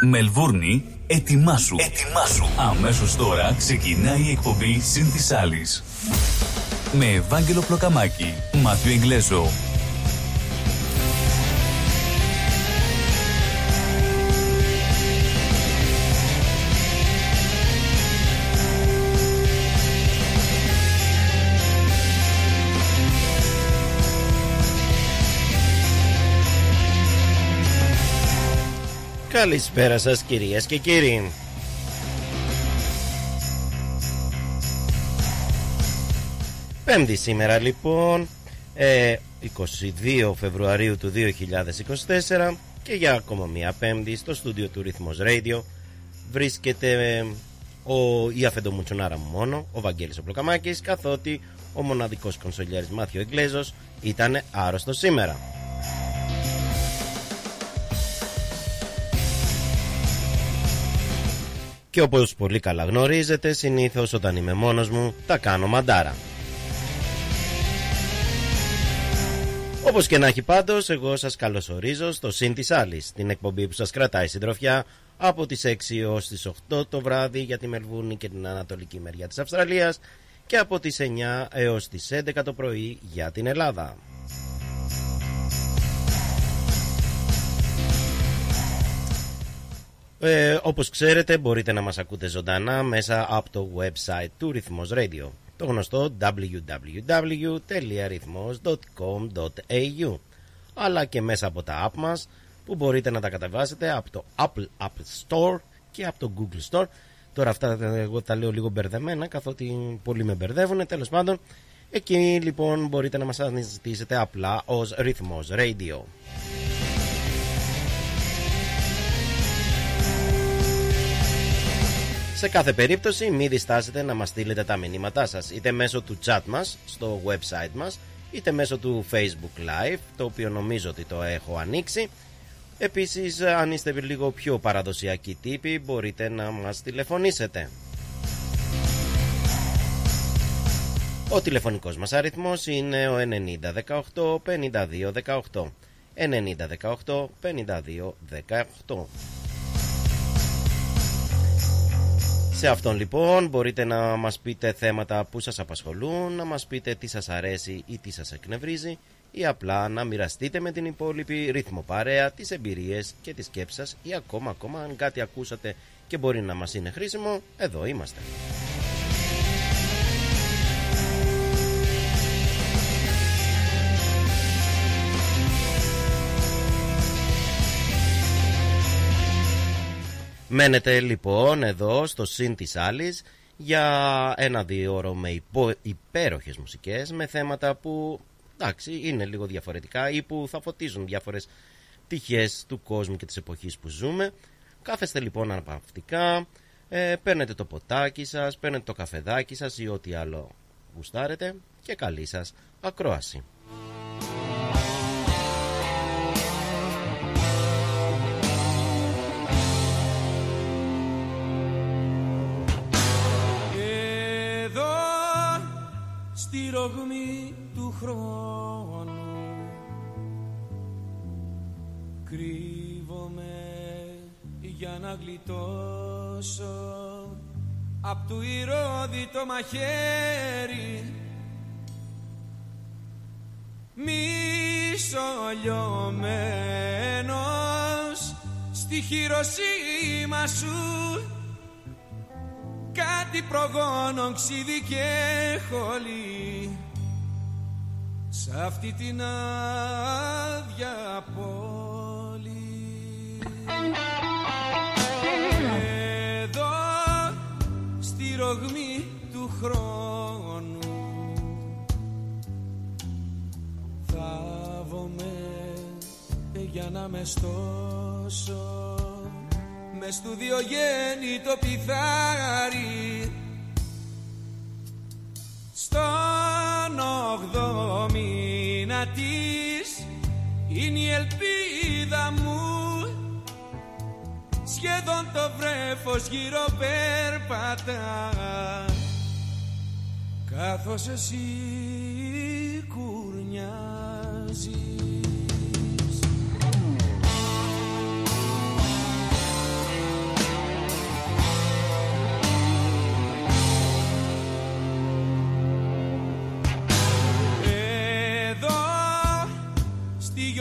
Μελβούρνη, ετοιμάσου. Ετοιμάσου. Αμέσως τώρα ξεκινάει η εκπομπή Συν της Άλλης. Με Ευάγγελο Πλοκαμάκη, Μάθιο Εγγλέζο, Καλησπέρα σας κυρίες και κύριοι Πέμπτη σήμερα λοιπόν 22 ε, Φεβρουαρίου του 2024 και για ακόμα μία πέμπτη στο στούντιο του Ρυθμός Radio βρίσκεται ε, ο, η αφεντομουτσονάρα μου μόνο, ο Βαγγέλης ο Πλοκαμάκης καθότι ο μοναδικός κονσολιέρης Μάθιο Εγκλέζος ήταν άρρωστος σήμερα. Και όπως πολύ καλά γνωρίζετε, συνήθως όταν είμαι μόνος μου, τα κάνω μαντάρα. Όπως και να έχει πάντως, εγώ σας καλωσορίζω στο Συν της Άλλης, την εκπομπή που σας κρατάει συντροφιά από τις 6 έως τις 8 το βράδυ για τη Μελβούνη και την Ανατολική μεριά της Αυστραλίας και από τις 9 έως τις 11 το πρωί για την Ελλάδα. Ε, όπως ξέρετε μπορείτε να μας ακούτε ζωντανά μέσα από το website του Ρυθμός Radio το γνωστό www.rhythmos.com.au αλλά και μέσα από τα app μας που μπορείτε να τα κατεβάσετε από το Apple App Store και από το Google Store. Τώρα αυτά εγώ τα λέω λίγο μπερδεμένα καθότι πολλοί με μπερδεύουν τέλος πάντων. Εκεί λοιπόν μπορείτε να μας αναζητήσετε απλά ως Ρυθμός Radio Σε κάθε περίπτωση μην διστάσετε να μας στείλετε τα μηνύματά σας είτε μέσω του chat μας στο website μας είτε μέσω του facebook live το οποίο νομίζω ότι το έχω ανοίξει. Επίσης αν είστε λίγο πιο παραδοσιακοί τύποι μπορείτε να μας τηλεφωνήσετε. Ο τηλεφωνικός μας αριθμός είναι ο 9018 5218 9018 5218 Σε αυτόν λοιπόν μπορείτε να μας πείτε θέματα που σας απασχολούν, να μας πείτε τι σας αρέσει ή τι σας εκνευρίζει ή απλά να μοιραστείτε με την υπόλοιπη ρύθμο παρέα τις εμπειρίες και τις σκέψεις σας ή ακόμα ακόμα αν κάτι ακούσατε και μπορεί να μας είναι χρήσιμο, εδώ είμαστε. Μένετε λοιπόν εδώ στο συν της άλλης για ένα δύο ώρο με υπό, υπέροχες μουσικές με θέματα που εντάξει είναι λίγο διαφορετικά ή που θα φωτίζουν διάφορες τυχές του κόσμου και της εποχής που ζούμε. Κάθεστε λοιπόν αναπαυτικά, ε, παίρνετε το ποτάκι σας, παίρνετε το καφεδάκι σας ή ό,τι άλλο γουστάρετε και καλή σας ακρόαση. Στη ρογμή του χρόνου. Κρύβομαι για να γλιτώσω απ' του ηρώδη το μαχαίρι. Μισολιωμένος στη χειροσύμα σου κάτι προγόνων ξύδι και χολή. Σ' αυτή την άδεια πόλη. Εδώ στη ρογμή του χρόνου θάβομαι για να με στώσω μες στο Διογέννη το πιθάρι. Στον ογδό μήνα της είναι η ελπίδα μου. Σχεδόν το βρέφος γύρω περπατά καθώς εσύ κουρνιάζεις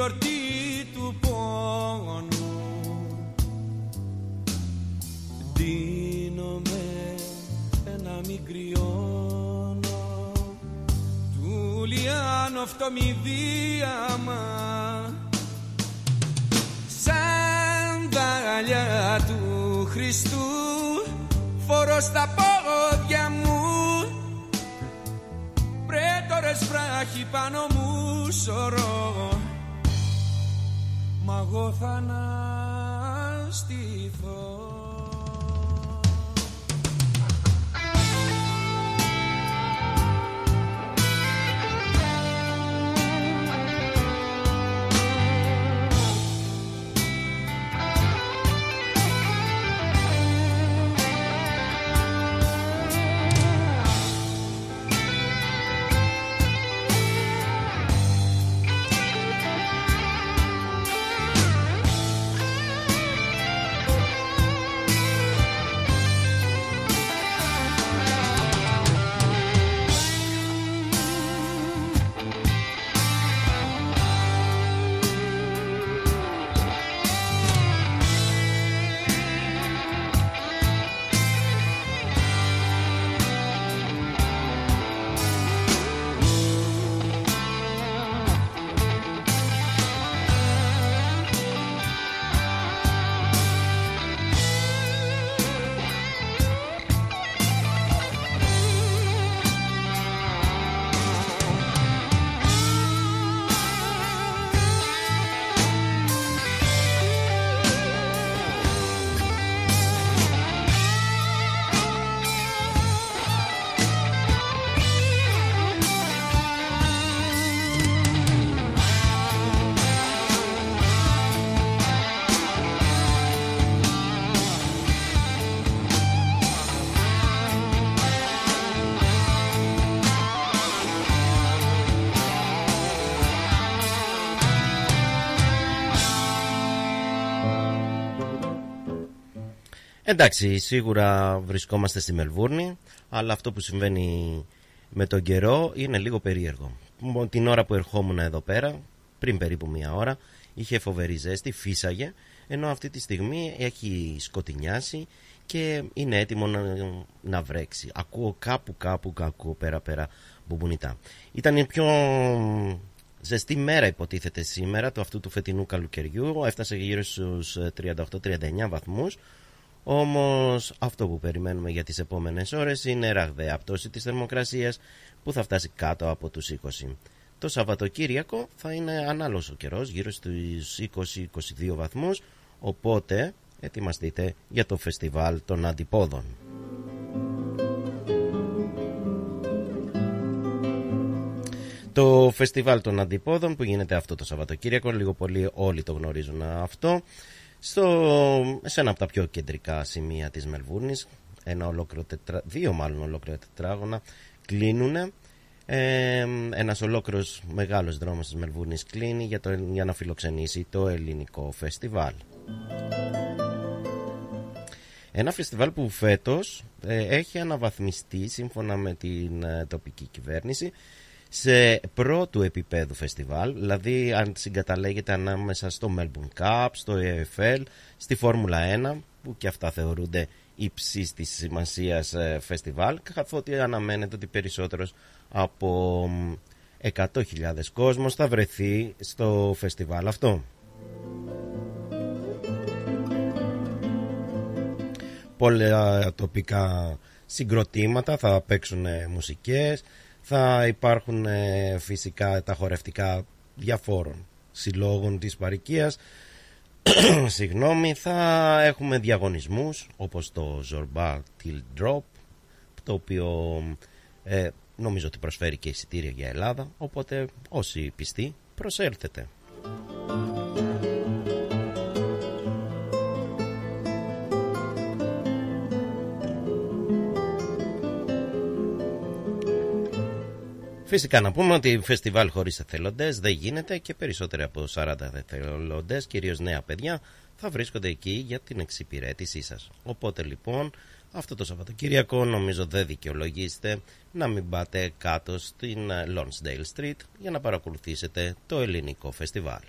γιορτή του πόνου. Δίνομαι ένα μην κρυώνω του λιάνω φτωμή διάμα σαν δαλιά του Χριστού φορώ στα πόδια μου. Πρέτορες βράχοι πάνω μου σωρώ μα εγώ θα αναστηθώ Εντάξει, σίγουρα βρισκόμαστε στη Μελβούρνη, αλλά αυτό που συμβαίνει με τον καιρό είναι λίγο περίεργο. Την ώρα που ερχόμουν εδώ πέρα, πριν περίπου μία ώρα, είχε φοβερή ζέστη, φύσαγε, ενώ αυτή τη στιγμή έχει σκοτεινιάσει και είναι έτοιμο να, να βρέξει. Ακούω κάπου κάπου κακού πέρα πέρα μπουμπουνιτά. Ήταν η πιο ζεστή μέρα υποτίθεται σήμερα του αυτού του φετινού καλοκαιριού. Έφτασε γύρω στους 38-39 βαθμούς. Όμως αυτό που περιμένουμε για τις επόμενες ώρες είναι ραγδαία πτώση της θερμοκρασίας που θα φτάσει κάτω από τους 20. Το Σαββατοκύριακο θα είναι ανάλογος ο καιρός γύρω στους 20-22 βαθμούς οπότε ετοιμαστείτε για το φεστιβάλ των αντιπόδων. Το φεστιβάλ των αντιπόδων που γίνεται αυτό το Σαββατοκύριακο, λίγο πολύ όλοι το γνωρίζουν αυτό, στο, σε ένα από τα πιο κεντρικά σημεία της Μελβούρνης ένα ολόκληρο τετρα, δύο μάλλον ολόκληρα τετράγωνα κλείνουν ε, ένας ολόκληρος μεγάλος δρόμος της Μελβούρνης κλείνει για, το, για να φιλοξενήσει το ελληνικό φεστιβάλ. Ένα φεστιβάλ που φέτος ε, έχει αναβαθμιστεί σύμφωνα με την ε, τοπική κυβέρνηση σε πρώτου επίπεδου φεστιβάλ, δηλαδή αν συγκαταλέγεται ανάμεσα στο Melbourne Cup, στο EFL, στη Φόρμουλα 1, που και αυτά θεωρούνται υψή της σημασίας ε, φεστιβάλ, καθότι αναμένεται ότι περισσότερος από 100.000 κόσμος θα βρεθεί στο φεστιβάλ αυτό. Πολλά τοπικά συγκροτήματα θα παίξουν μουσικές, θα υπάρχουν ε, φυσικά τα χορευτικά διαφόρων συλλόγων της παρικίας. Συγγνώμη θα έχουμε διαγωνισμούς όπως το Zorba Till Drop το οποίο ε, νομίζω ότι προσφέρει και εισιτήρια για Ελλάδα οπότε όσοι πιστοί προσέλθετε Φυσικά να πούμε ότι φεστιβάλ χωρίς εθελοντές δεν γίνεται και περισσότεροι από 40 εθελοντές, κυρίως νέα παιδιά, θα βρίσκονται εκεί για την εξυπηρέτησή σας. Οπότε λοιπόν, αυτό το Σαββατοκύριακο νομίζω δεν δικαιολογήσετε να μην πάτε κάτω στην Lonsdale Street για να παρακολουθήσετε το ελληνικό φεστιβάλ.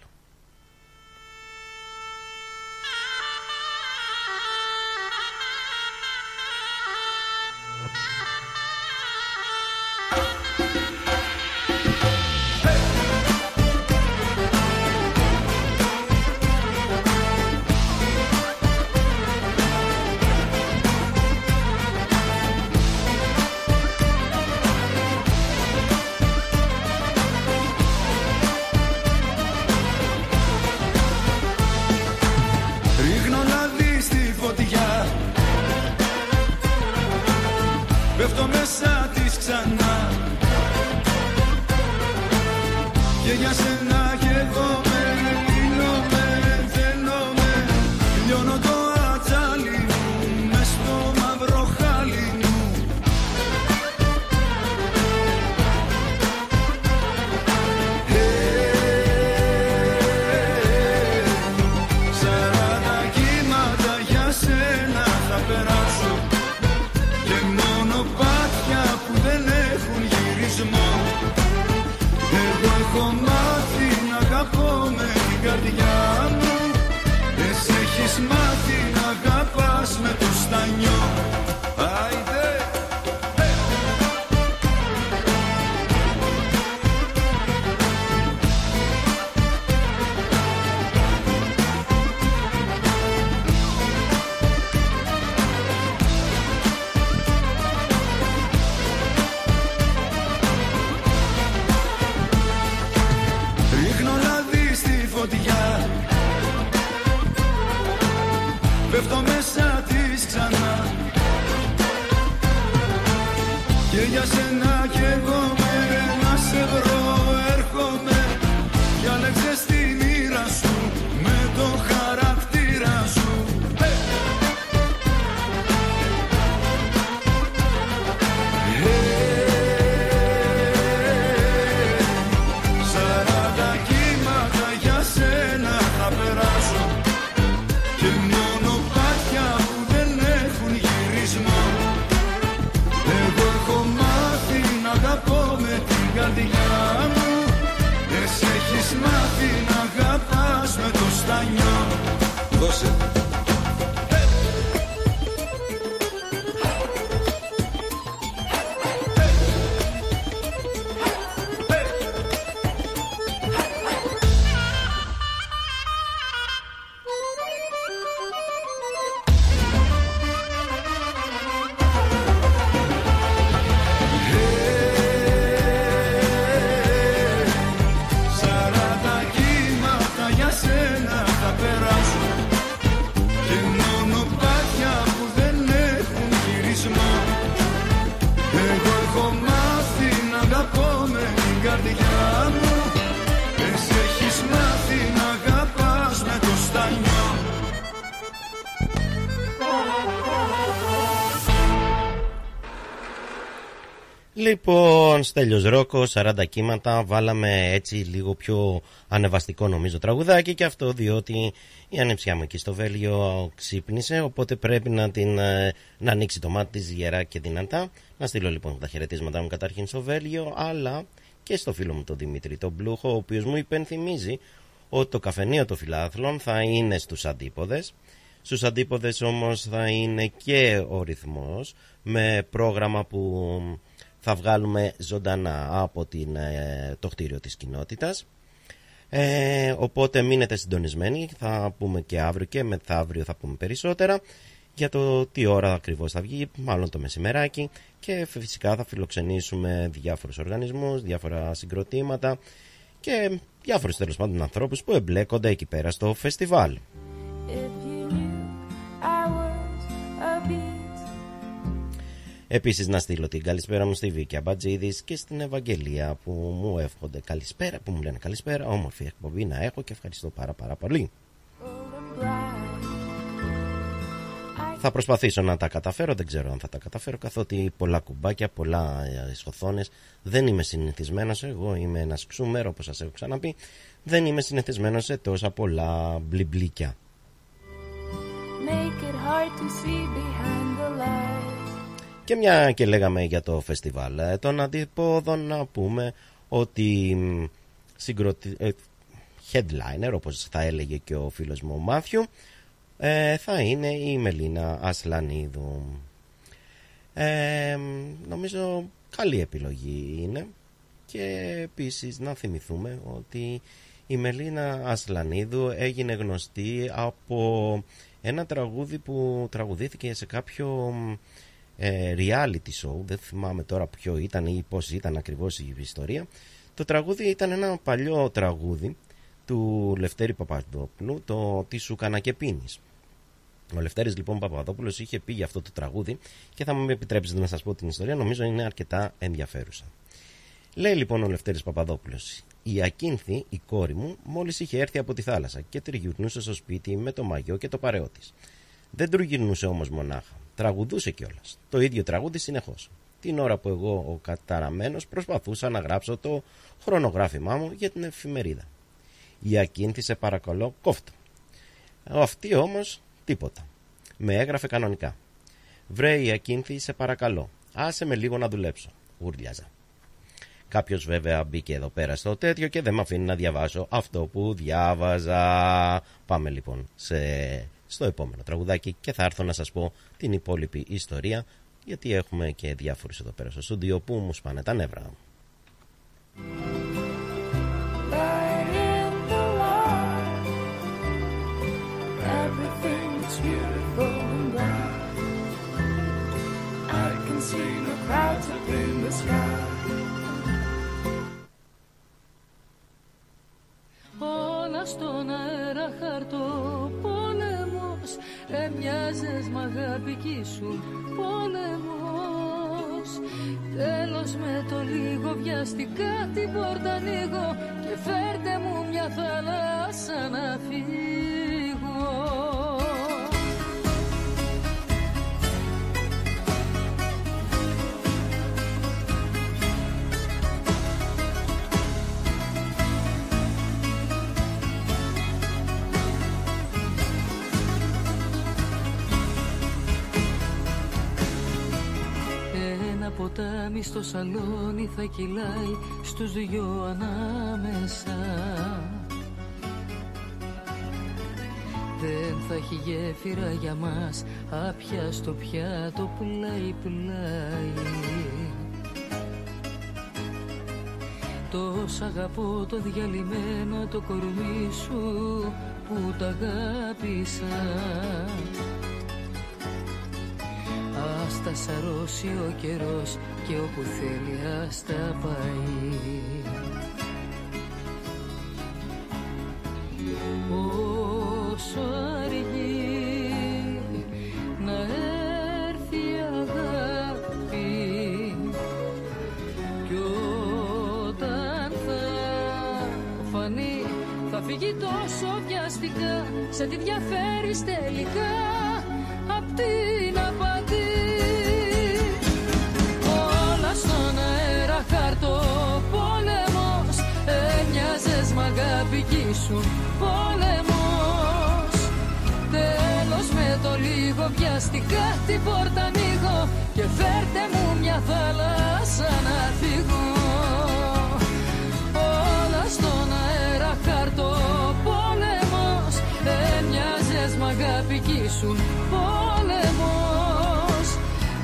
Λοιπόν, Στέλιος Ρόκο, 40 κύματα, βάλαμε έτσι λίγο πιο ανεβαστικό νομίζω τραγουδάκι και αυτό διότι η ανεψιά μου εκεί στο Βέλγιο ξύπνησε οπότε πρέπει να, την, ε, να ανοίξει το μάτι της γερά και δυνατά. Να στείλω λοιπόν τα χαιρετίσματά μου καταρχήν στο Βέλγιο αλλά και στο φίλο μου τον Δημήτρη τον Μπλούχο ο οποίος μου υπενθυμίζει ότι το καφενείο των φιλάθλων θα είναι στους αντίποδες. Στους αντίποδες όμως θα είναι και ο ρυθμός με πρόγραμμα που θα βγάλουμε ζωντανά από την, ε, το κτίριο της κοινότητας. Ε, οπότε μείνετε συντονισμένοι, θα πούμε και αύριο και μεθαύριο θα πούμε περισσότερα για το τι ώρα ακριβώς θα βγει, μάλλον το μεσημεράκι και φυσικά θα φιλοξενήσουμε διάφορους οργανισμούς, διάφορα συγκροτήματα και διάφορους τέλος πάντων ανθρώπους που εμπλέκονται εκεί πέρα στο φεστιβάλ. Επίσης, να στείλω την καλησπέρα μου στη Βίκια Μπατζίδης και στην Ευαγγελία που μου εύχονται καλησπέρα, που μου λένε καλησπέρα. Όμορφη εκπομπή να έχω και ευχαριστώ πάρα πάρα πολύ. Θα προσπαθήσω να τα καταφέρω, δεν ξέρω αν θα τα καταφέρω καθότι πολλά κουμπάκια, πολλά ε, οθόνε. Δεν είμαι συνηθισμένος. Εγώ είμαι ένας ξούμερο, όπως σας έχω ξαναπεί. Δεν είμαι συνηθισμένος σε τόσα πολλά μπλιμπλίκια. Make it hard to see behind the light. Και μια και λέγαμε για το φεστιβάλ ε, των αντιπόδων να πούμε ότι συγκροτι... Ε, headliner όπως θα έλεγε και ο φίλος μου ο Μάθιου ε, θα είναι η Μελίνα Ασλανίδου. Νομίζω καλή επιλογή είναι. Και επίσης να θυμηθούμε ότι η Μελίνα Ασλανίδου έγινε γνωστή από ένα τραγούδι που τραγουδήθηκε σε κάποιο ε, reality show, δεν θυμάμαι τώρα ποιο ήταν ή πώς ήταν ακριβώς η ιστορία. Το τραγούδι ήταν ένα παλιό τραγούδι του Λευτέρη Παπαδόπουλου, το «Τι σου κάνα και πίνεις». Ο Λευτέρης λοιπόν Παπαδόπουλος είχε πει για αυτό το τραγούδι και θα μου επιτρέψετε να σας πω την ιστορία, νομίζω είναι αρκετά ενδιαφέρουσα. Λέει λοιπόν ο Λευτέρης Παπαδόπουλος η Ακίνθη, η κόρη μου, μόλις είχε έρθει από τη θάλασσα και τριγυρνούσε στο σπίτι με το μαγιό και το παρεό της. Δεν τριγυρνούσε όμως μονάχα. Τραγουδούσε κιόλας. Το ίδιο τραγούδι συνεχώς. Την ώρα που εγώ, ο καταραμένος, προσπαθούσα να γράψω το χρονογράφημά μου για την εφημερίδα. Η Ακίνθη σε παρακαλώ κόφτω. Αυτή όμως τίποτα. Με έγραφε κανονικά. Βρέ η Ακίνθη σε παρακαλώ. Άσε με λίγο να δουλέψω. Ούρλιαζα. Κάποιος βέβαια μπήκε εδώ πέρα στο τέτοιο και δεν με αφήνει να διαβάσω αυτό που διάβαζα. Πάμε λοιπόν σε, στο επόμενο τραγουδάκι και θα έρθω να σας πω την υπόλοιπη ιστορία γιατί έχουμε και διάφορους εδώ πέρα στο στούντιο που μου σπάνε τα νεύρα. στον αέρα χαρτό πόλεμος Έμοιαζες μ' αγάπη σου πόλεμος Τέλος με το λίγο βιαστικά την πόρτα ανοίγω Και φέρτε μου μια θάλασσα να φύγω ποτάμι στο σαλόνι θα κυλάει στους δυο ανάμεσα. Δεν θα έχει γέφυρα για μας άπια στο πιάτο πλάι πλάι Τόσο αγαπώ το διαλυμένο το κορμί σου που τα αγάπησα θα σαρώσει ο καιρός και όπου θέλει ας τα πάει. Όσο αργεί να έρθει η αγάπη κι όταν θα φανεί θα φύγει τόσο βιαστικά σε τι διαφέρεις τελικά απ' την βιαστικά την πόρτα ανοίγω Και φέρτε μου μια θάλασσα να φύγω. Όλα στον αέρα χαρτό πόλεμος Έμοιαζες μ' αγάπη σου πόλεμος.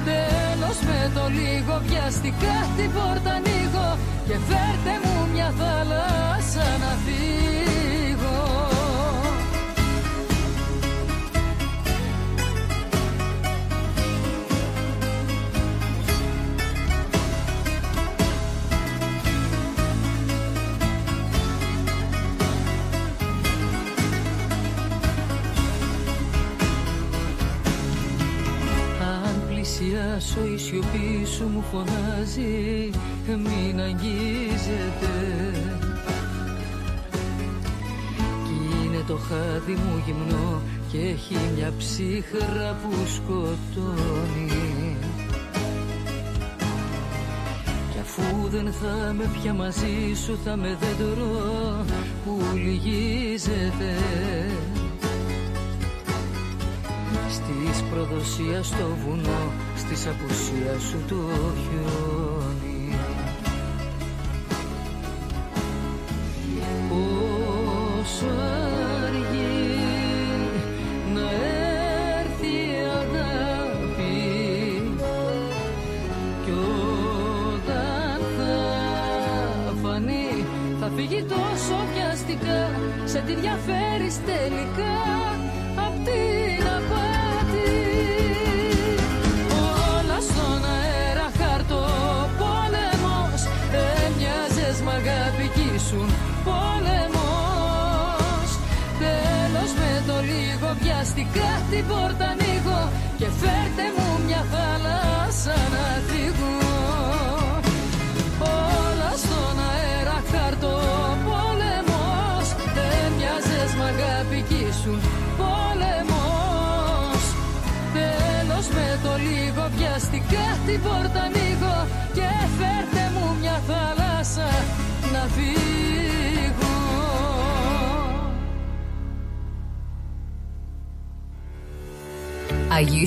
Τέλος με το λίγο βιαστικά την πόρτα ανοίγω Και φέρτε μου μια θάλασσα να φύγω σου μου φωνάζει μην αγγίζετε Κι είναι το χάδι μου γυμνό και έχει μια ψύχρα που σκοτώνει. Κι αφού δεν θα με πια μαζί σου θα με δέντρο που λυγίζεται. Στις προδοσία στο βουνό Στις απουσίας σου το χιόνι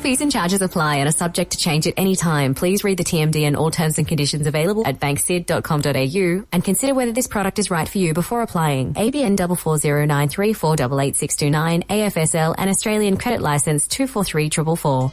Fees and charges apply and are subject to change at any time. Please read the TMD and all terms and conditions available at banksid.com.au and consider whether this product is right for you before applying. ABN 44093488629 AFSL and Australian Credit License 243444.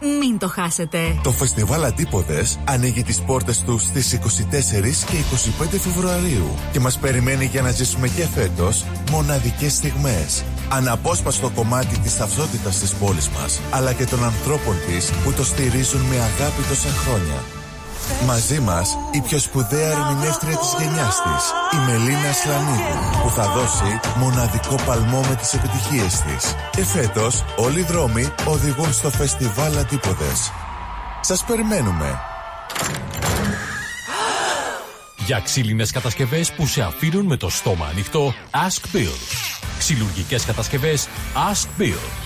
Μην το χάσετε. Το φεστιβάλ Αντίποδες ανοίγει τις πόρτες του στις 24 και 25 Φεβρουαρίου και μας περιμένει για να ζήσουμε και φέτος μοναδικές στιγμές. Αναπόσπαστο κομμάτι της ταυτότητας της πόλης μας, αλλά και των ανθρώπων της που το στηρίζουν με αγάπη τόσα χρόνια. Μαζί μας η πιο σπουδαία ερμηνεύτρια της γενιάς της, η Μελίνα Σλανίδου, που θα δώσει μοναδικό παλμό με τις επιτυχίες της. Και φέτος όλοι οι δρόμοι οδηγούν στο φεστιβάλ Αντίποδες. Σας περιμένουμε. Για ξύλινες κατασκευές που σε αφήνουν με το στόμα ανοιχτό, Ask Bill. Ξυλουργικές κατασκευές, Ask Bill.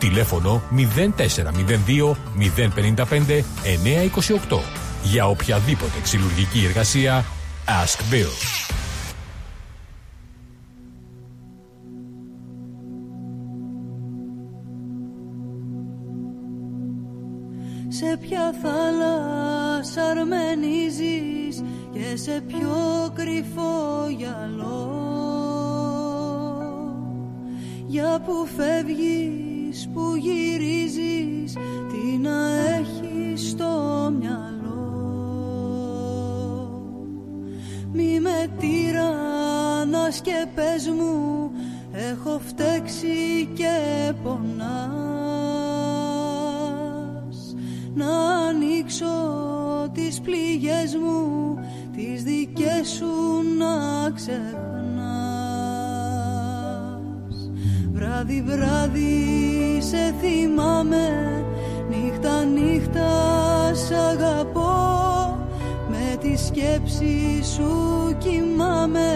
Τηλέφωνο 0402 055 928 Για οποιαδήποτε ξυλουργική εργασία Ask Bill. Σε ποια θάλασσα αρμενίζεις και σε πιο κρυφό γυαλό; Για που φεύγεις, που γυρίζεις, τι να έχεις στο μυαλό. Μη με τυραννάς και πες μου, έχω φταίξει και πονάς να ανοίξω τις πληγές μου τις δικές σου να ξεχνάς Βράδυ βράδυ σε θυμάμαι. Νύχτα νύχτα σ' αγαπώ. Με τη σκέψη σου κοιμάμαι.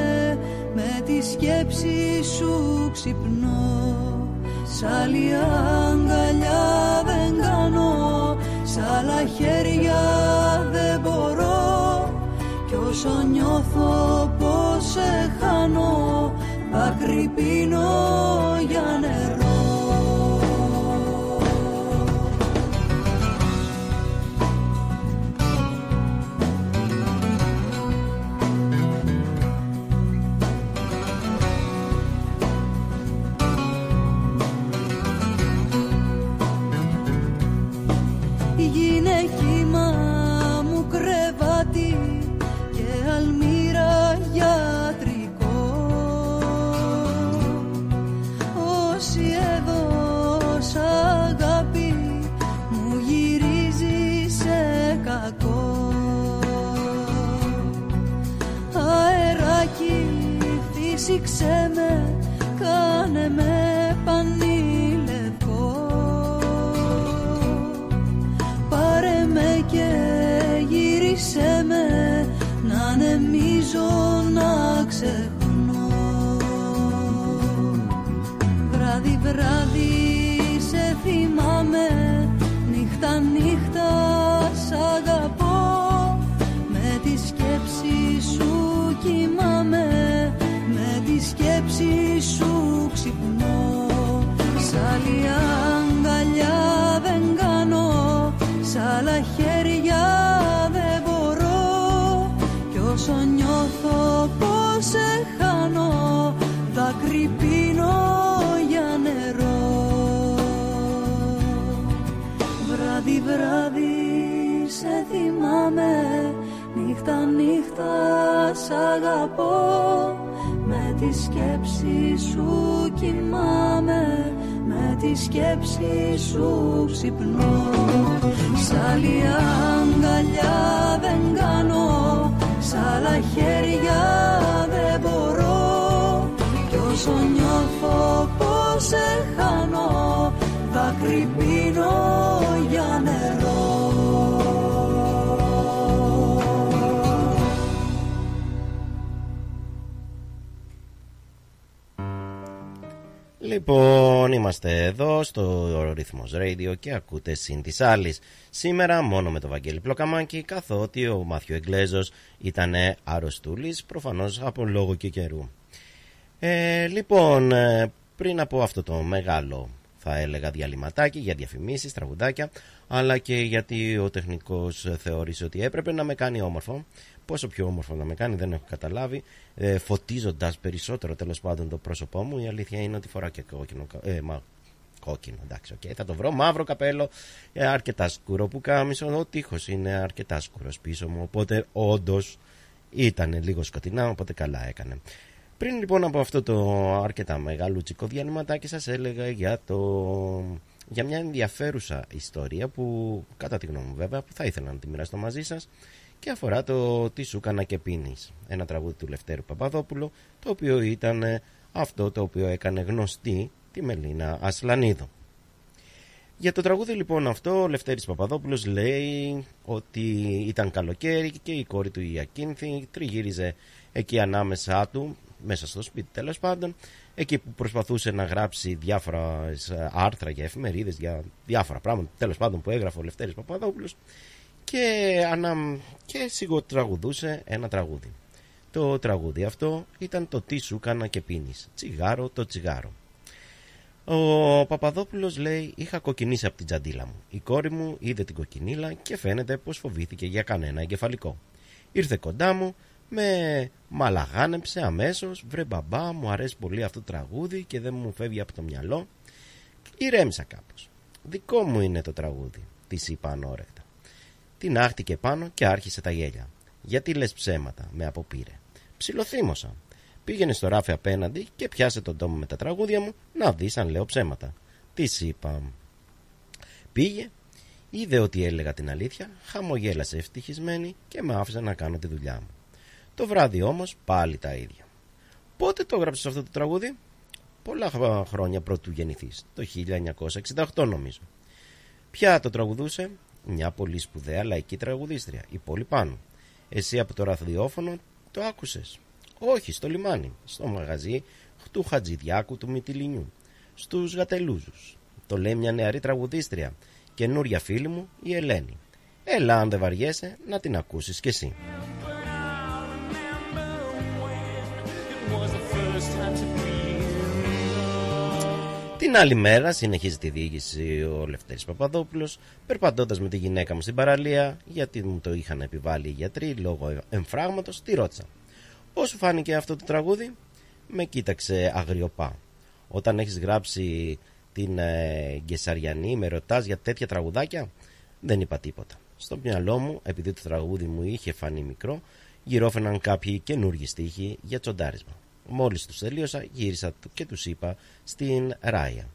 Με τη σκέψη σου ξυπνώ. Σ' άλλη αγκαλιά δεν κάνω. Σ' άλλα χέρια δεν μπορώ. Κι όσο νιώθω πως σε χάνω Δάκρυ πίνω για νερό θυμάμαι Νύχτα νύχτα σ' αγαπώ. Με τη σκέψη σου κοιμάμαι. Με τη σκέψη σου ξυπνώ. Σ' άλλη αγκαλιά δεν κάνω. Σ' άλλα χέρια δεν μπορώ. Κι όσο νιώθω πως σε χάνω Δάκρυ πίνω για νερό Λοιπόν, είμαστε εδώ στο Ρυθμός Radio και ακούτε συν της άλλης. Σήμερα μόνο με το Βαγγέλη Πλοκαμάκη, καθότι ο Μάθιο Εγγλέζος ήταν αρρωστούλης, προφανώς από λόγο και καιρού. Ε, λοιπόν, ε, πριν από αυτό το μεγάλο θα έλεγα διαλειμματάκι για διαφημίσεις, τραγουδάκια, αλλά και γιατί ο τεχνικός θεώρησε ότι έπρεπε να με κάνει όμορφο. Πόσο πιο όμορφο να με κάνει δεν έχω καταλάβει, ε, φωτίζοντας περισσότερο τέλος πάντων το πρόσωπό μου. Η αλήθεια είναι ότι φοράω και κόκκινο, κα- ε, μα, κόκκινο, εντάξει, οκ, θα το βρω. Μαύρο καπέλο, ε, αρκετά σκούρο πουκάμισο. Ο τοίχος είναι αρκετά σκούρος πίσω μου, οπότε όντως ήταν λίγο σκοτεινά, οπότε καλά έκανε. Πριν λοιπόν από αυτό το αρκετά μεγαλούτσικο διανυματάκι σας έλεγα για, το... για μια ενδιαφέρουσα ιστορία που κατά τη γνώμη μου βέβαια που θα ήθελα να τη μοιραστώ μαζί σας και αφορά το «Τι σου έκανα και πίνεις» ένα τραγούδι του Λευτέρου Παπαδόπουλου το οποίο ήταν ε, αυτό το οποίο έκανε γνωστή τη Μελίνα Ασλανίδου. Για το τραγούδι λοιπόν αυτό ο Λευτέρης Παπαδόπουλος λέει ότι ήταν καλοκαίρι και η κόρη του η Ακίνθη τριγύριζε εκεί ανάμεσά του, μέσα στο σπίτι τέλος πάντων, εκεί που προσπαθούσε να γράψει διάφορα ε, άρθρα για εφημερίδες, για διάφορα πράγματα τέλος πάντων που έγραφε ο Λευτέρης Παπαδόπουλος και, ανα... και σιγοτραγουδούσε ένα τραγούδι. Το τραγούδι αυτό ήταν το «Τι σου κάνα και πίνεις», τσιγάρο το τσιγάρο. Ο Παπαδόπουλος λέει: Είχα κοκκινήσει από την τζαντίλα μου. Η κόρη μου είδε την κοκκινίλα και φαίνεται πως φοβήθηκε για κανένα εγκεφαλικό. Ήρθε κοντά μου, με μαλαγάνεψε αμέσως. Βρε μπαμπά, μου αρέσει πολύ αυτό το τραγούδι και δεν μου φεύγει από το μυαλό. Ηρέμησα κάπως. Δικό μου είναι το τραγούδι, της είπα ανόρεκτα. Την άχτηκε πάνω και άρχισε τα γέλια. Γιατί λες ψέματα, με αποπήρε. Ψιλοθύμωσα. Πήγαινε στο ράφι απέναντι και πιάσε τον τόμο με τα τραγούδια μου να δεις αν λέω ψέματα. Τι είπα. Πήγε, Είδε ότι έλεγα την αλήθεια, χαμογέλασε ευτυχισμένη και με άφησε να κάνω τη δουλειά μου. Το βράδυ όμως πάλι τα ίδια. Πότε το έγραψες αυτό το τραγούδι; Πολλά χρόνια πρωτού γεννηθείς, το 1968 νομίζω. Ποια το τραγουδούσε; Μια πολύ σπουδαία λαϊκή τραγουδίστρια, η Πόλη Πάνου. Εσύ από το ραδιόφωνο το άκουσες. Όχι, στο λιμάνι, στο μαγαζί του Χατζηδιάκου του Μυτιλινιού, στους Γατελούζους. Το λέει μια νεαρή τραγουδίστρια, καινούρια φίλη μου, η Ελένη. Έλα αν δεν βαριέσαι να την ακούσεις κι εσύ. Την άλλη μέρα συνεχίζει τη διοίκηση ο Λευτέρης Παπαδόπουλος περπατώντας με τη γυναίκα μου στην παραλία γιατί μου το είχαν επιβάλει οι γιατροί λόγω εμφράγματος τη ρώτησα. Πώς σου φάνηκε αυτό το τραγούδι; Με κοίταξε αγριοπά. Όταν έχεις γράψει την ε, Γκεσαριανή με ρωτάς για τέτοια τραγουδάκια; Δεν είπα τίποτα. Στο μυαλό μου επειδή το τραγούδι μου είχε φανεί μικρό γυρόφαιναν κάποιοι καινούργιοι στίχοι για τσοντάρισμα Μόλις τους τελείωσα γύρισα και τους είπα στην Ράια.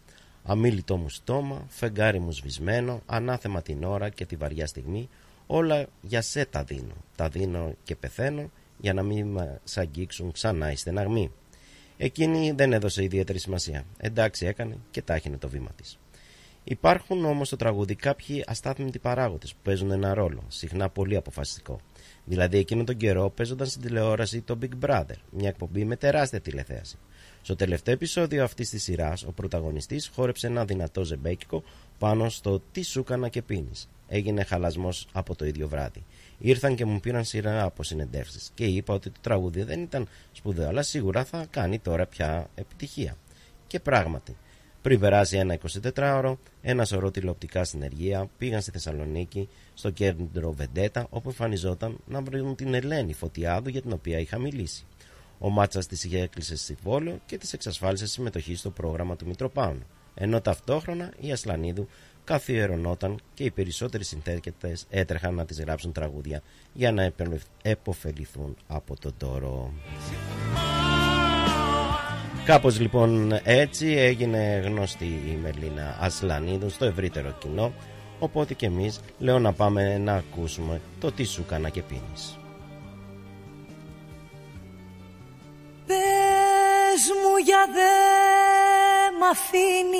Αμήλυτό μου στόμα, φεγγάρι μου σβησμένο, ανάθεμα την ώρα και τη βαριά στιγμή, όλα για σε τα δίνω. Τα δίνω και πεθαίνω για να μην μας αγγίξουν ξανά οι στεναγμοί. Εκείνη δεν έδωσε ιδιαίτερη σημασία. Εντάξει έκανε και τάχυνε το βήμα της. Υπάρχουν όμως στο τραγούδι κάποιοι αστάθμητοι παράγοντες που παίζουν ένα ρόλο, συχνά πολύ αποφασιστικό. Δηλαδή εκείνο τον καιρό παίζονταν στην τηλεόραση το Big Brother, μια εκπομπή με τεράστια τηλεθέαση. Στο τελευταίο επεισόδιο αυτής της σειράς, ο πρωταγωνιστής χόρεψε ένα δυνατό ζεμπέκικο πάνω στο Τι σου έκανα και πίνεις. Έγινε χαλασμός από το ίδιο βράδυ. Ήρθαν και μου πήραν σειρά από συνεντεύξεις και είπα ότι το τραγούδι δεν ήταν σπουδαίο, αλλά σίγουρα θα κάνει τώρα πια επιτυχία. Και πράγματι, πριν περάσει ένα 24ωρο, ένα σωρό τηλεοπτικά συνεργεία πήγαν στη Θεσσαλονίκη, στο κέντρο Βεντέτα, όπου εμφανιζόταν να βρουν την Ελένη Φωτιάδου για την οποία είχα μιλήσει. Ο Μάτσας της είχε έκλεισε στη Βόλο και της εξασφάλισε συμμετοχή στο πρόγραμμα του Μητροπάνου, ενώ ταυτόχρονα η Ασλανίδου καθιερωνόταν και οι περισσότεροι συνθέτικτε έτρεχαν να της γράψουν τραγούδια για να επωφεληθούν από τον τόρο. Κάπως λοιπόν έτσι έγινε γνωστή η Μελίνα Ασλανίδου στο ευρύτερο κοινό οπότε και εμείς λέω να πάμε να ακούσουμε το τι σου κάνα και πίνεις. Πες μου για δε μ' αφήνεις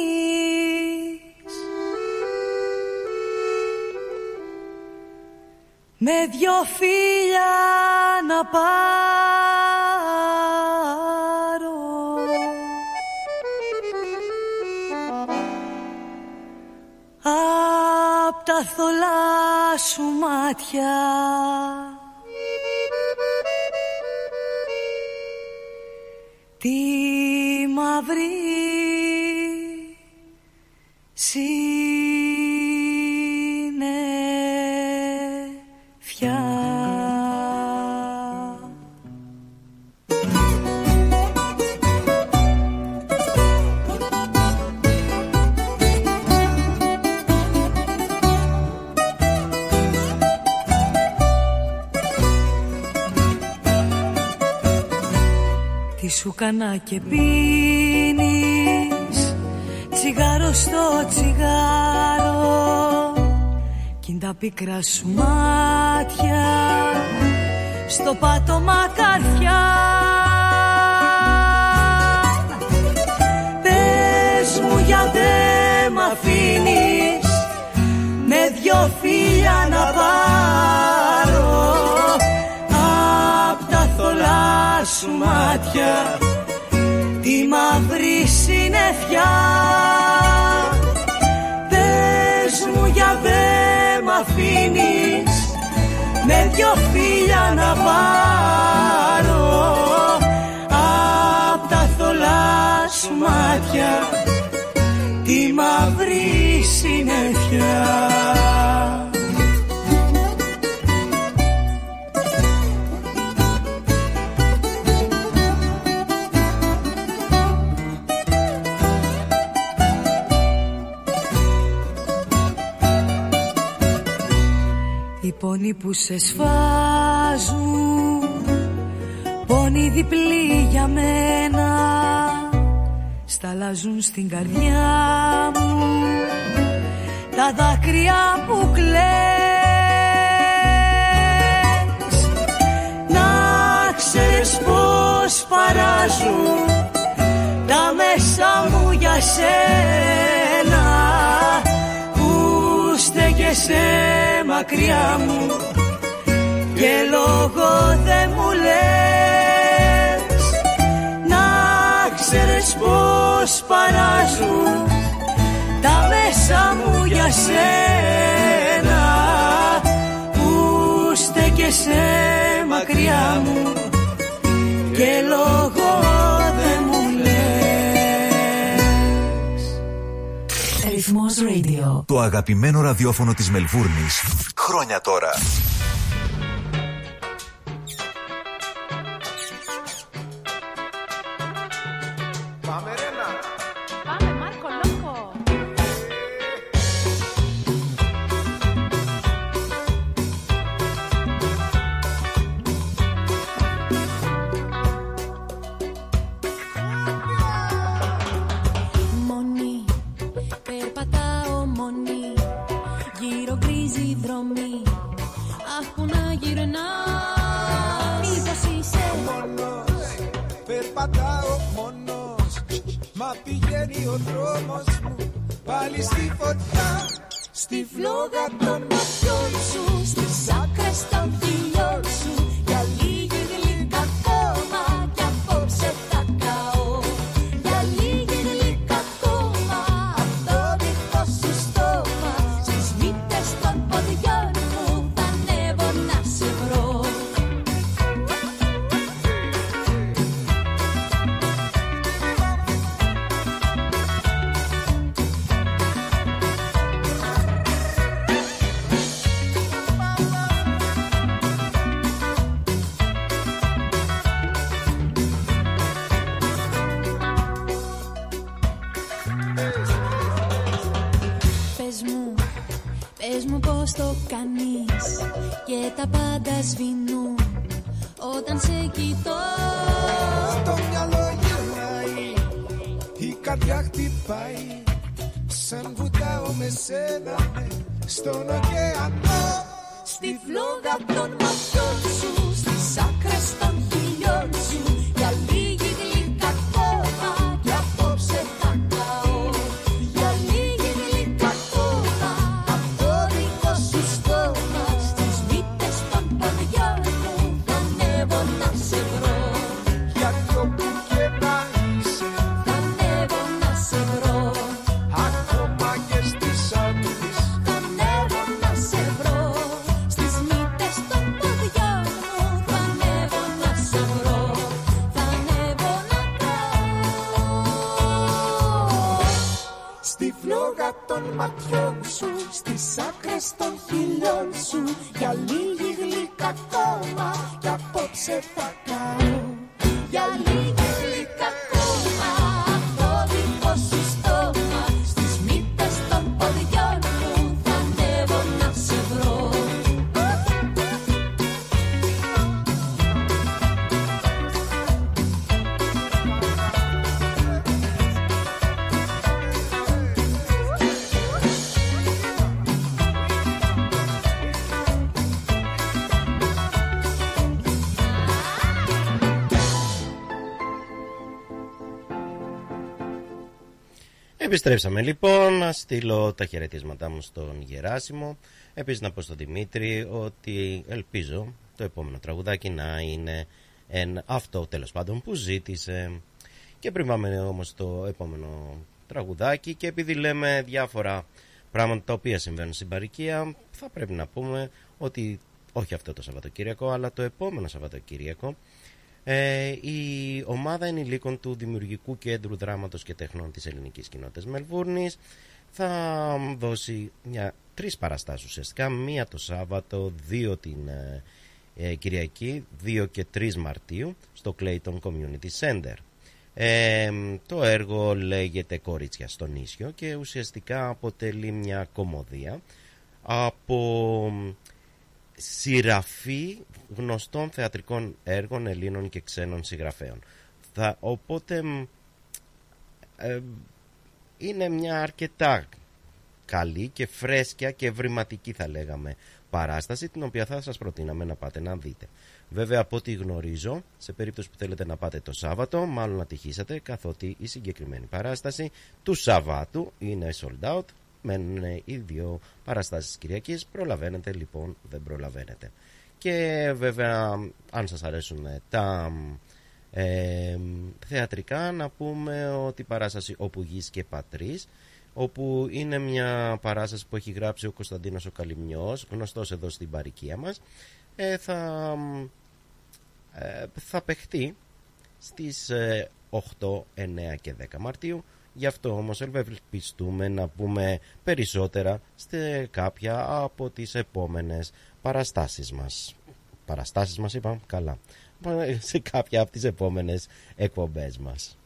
Με δυο φίλια να πάρω θολά σου μάτια. Τη μαύρη σου κανά και πίνεις. Τσιγάρο στο τσιγάρο κι τα πικρά σου μάτια. Στο πάτωμα καρδιά Πες μου γιατί μ' αφήνεις με δυο φίλια να πάρω μάτια τη μαύρη συννεφιά. Πες μου για δε μ' αφήνεις με δυο φίλια να πάρω. Απ' τα θολά σου μάτια τη μαύρη συννεφιά Πόνοι που σε σφάζουν Πόνοι διπλή για μένα Σταλάζουν στην καρδιά μου. Τα δάκρυα που κλαις Να ξέρεις πως παράζουν τα μέσα μου για σένα στέκεσαι μακριά μου και λόγο δεν μου λες. Να ξέρεις πως παράζουν τα μέσα μου για σένα. Που στέκεσαι μακριά μου και λόγο Ρυθμός Radio. Το αγαπημένο ραδιόφωνο της Μελβούρνης. Χρόνια τώρα. Κοιτώ. Το μυαλό γυρνάει Η καρδιά χτυπάει απόψε Επιστρέψαμε λοιπόν, να στείλω τα χαιρετίσματά μου στον Γεράσιμο. Επίσης να πω στον Δημήτρη ότι ελπίζω το επόμενο τραγουδάκι να είναι εν αυτό τέλος πάντων που ζήτησε. Και πριν πάμε όμως στο επόμενο τραγουδάκι και επειδή λέμε διάφορα πράγματα τα οποία συμβαίνουν στην παροικία θα πρέπει να πούμε ότι όχι αυτό το Σαββατοκύριακο αλλά το επόμενο Σαββατοκύριακο ε, η ομάδα ενηλίκων του Δημιουργικού Κέντρου Δράματος και Τεχνών της Ελληνικής Κοινότητας Μελβούρνης θα δώσει μια, τρεις παραστάσεις ουσιαστικά, μία το Σάββατο, δύο την ε, ε, Κυριακή, 2 και 3 Μαρτίου στο Clayton Community Center. Ε, το έργο λέγεται Κορίτσια στο νήσιο και ουσιαστικά αποτελεί μια κομμωδία από σειραφή γνωστών θεατρικών έργων Ελλήνων και ξένων συγγραφέων. Θα, οπότε ε, είναι μια αρκετά καλή και φρέσκια και ευρηματική θα λέγαμε παράσταση την οποία θα σας προτείναμε να πάτε να δείτε. Βέβαια από ό,τι γνωρίζω, σε περίπτωση που θέλετε να πάτε το Σάββατο, μάλλον να τυχήσατε καθότι η συγκεκριμένη παράσταση του Σαββάτου είναι sold out. Μένουν οι δύο παραστάσεις της Κυριακής, προλαβαίνετε λοιπόν, δεν προλαβαίνετε. Και βέβαια αν σας αρέσουν τα ε, θεατρικά να πούμε ότι η παράσταση όπου γης και πατρίς όπου είναι μια παράσταση που έχει γράψει ο Κωνσταντίνος ο Καλυμνιός γνωστός εδώ στην παροικία μας ε, θα, ε, θα παιχτεί στις 8, 9 και 10 Μαρτίου γι' αυτό όμως ευελπιστούμε να πούμε περισσότερα σε κάποια από τις επόμενες παραστάσεις μας. Παραστάσεις μας είπα καλά. Σε κάποια από τις επόμενες εκπομπές μας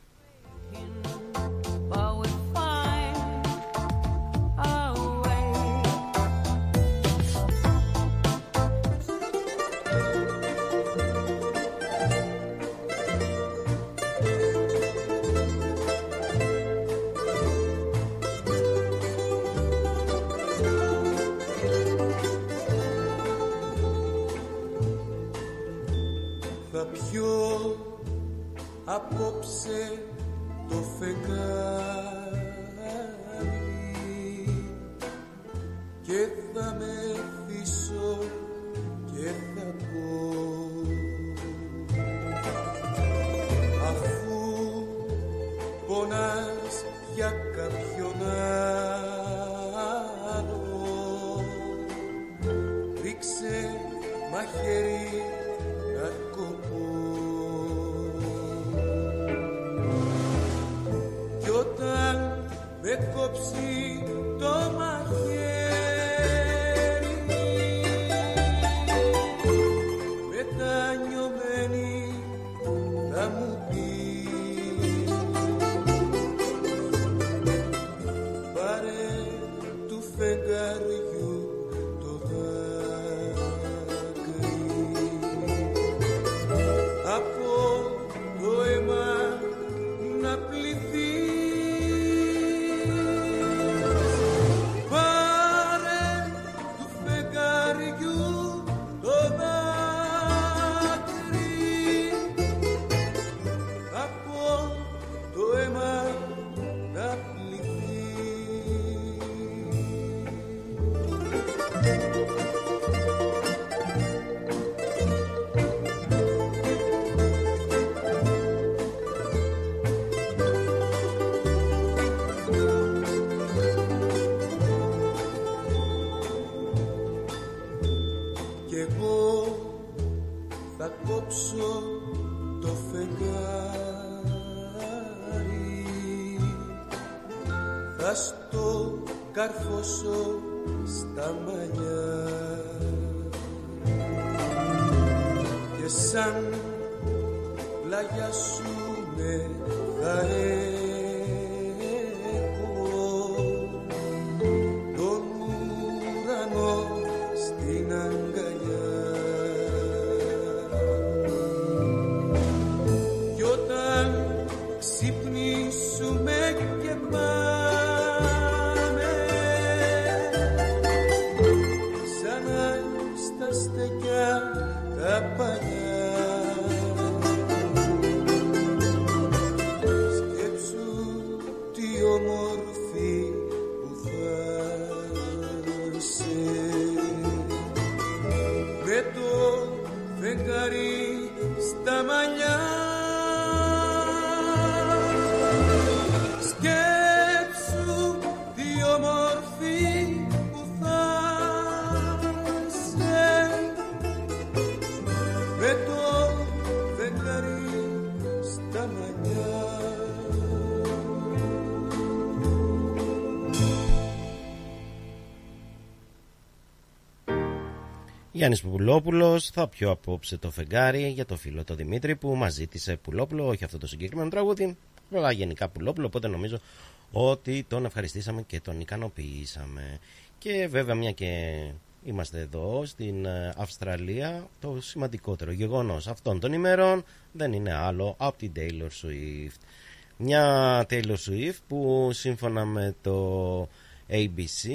απόψε Θα στο καρφώσω στα μαλλιά. Και σαν πλάγια σου με θα έχω Γιάννης Πουλόπουλος θα πιω απόψε το φεγγάρι για το φίλο το Δημήτρη που μας ζήτησε Πουλόπουλο, όχι αυτό το συγκεκριμένο τραγούδι, αλλά γενικά Πουλόπουλο, οπότε νομίζω ότι τον ευχαριστήσαμε και τον ικανοποιήσαμε. Και βέβαια μια και είμαστε εδώ στην ε, Αυστραλία, το σημαντικότερο γεγονός αυτών των ημερών δεν είναι άλλο από την Taylor Swift. Μια Taylor Swift που σύμφωνα με το ABC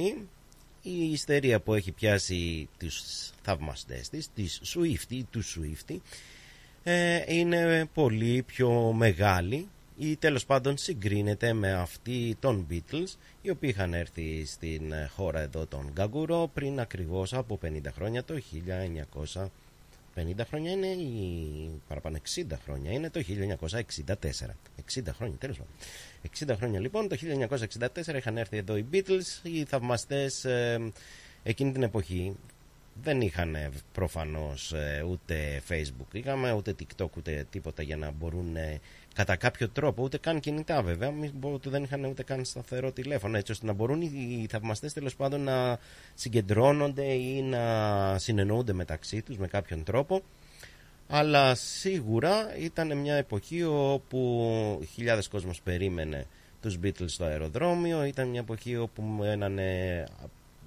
η ιστερία που έχει πιάσει τους θαυμαστές της, της Swifty, του Swifty ε, είναι πολύ πιο μεγάλη ή τέλος πάντων συγκρίνεται με αυτή των Beatles οι οποίοι είχαν έρθει στην ε, χώρα εδώ των Γκαγκουρό πριν ακριβώς από 50 χρόνια το 1900 50 χρόνια είναι ή παραπάνω 60 χρόνια είναι το 1964 60 χρόνια τέλος πάντων. 60 χρόνια λοιπόν το 1964 είχαν έρθει εδώ οι Beatles οι θαυμαστές ε, εκείνη την εποχή. Δεν είχαν ε, προφανώς ε, ούτε facebook είχαμε ούτε tiktok ούτε τίποτα για να μπορούν ε, κατά κάποιο τρόπο ούτε καν κινητά βέβαια. Μη πω ότι δεν είχαν ούτε καν σταθερό τηλέφωνο έτσι ώστε να μπορούν οι θαυμαστές τέλος πάντων να συγκεντρώνονται ή να συνεννοούνται μεταξύ τους με κάποιον τρόπο. Αλλά σίγουρα ήταν μια εποχή όπου χιλιάδες κόσμος περίμενε τους Beatles στο αεροδρόμιο. Ήταν μια εποχή όπου μένανε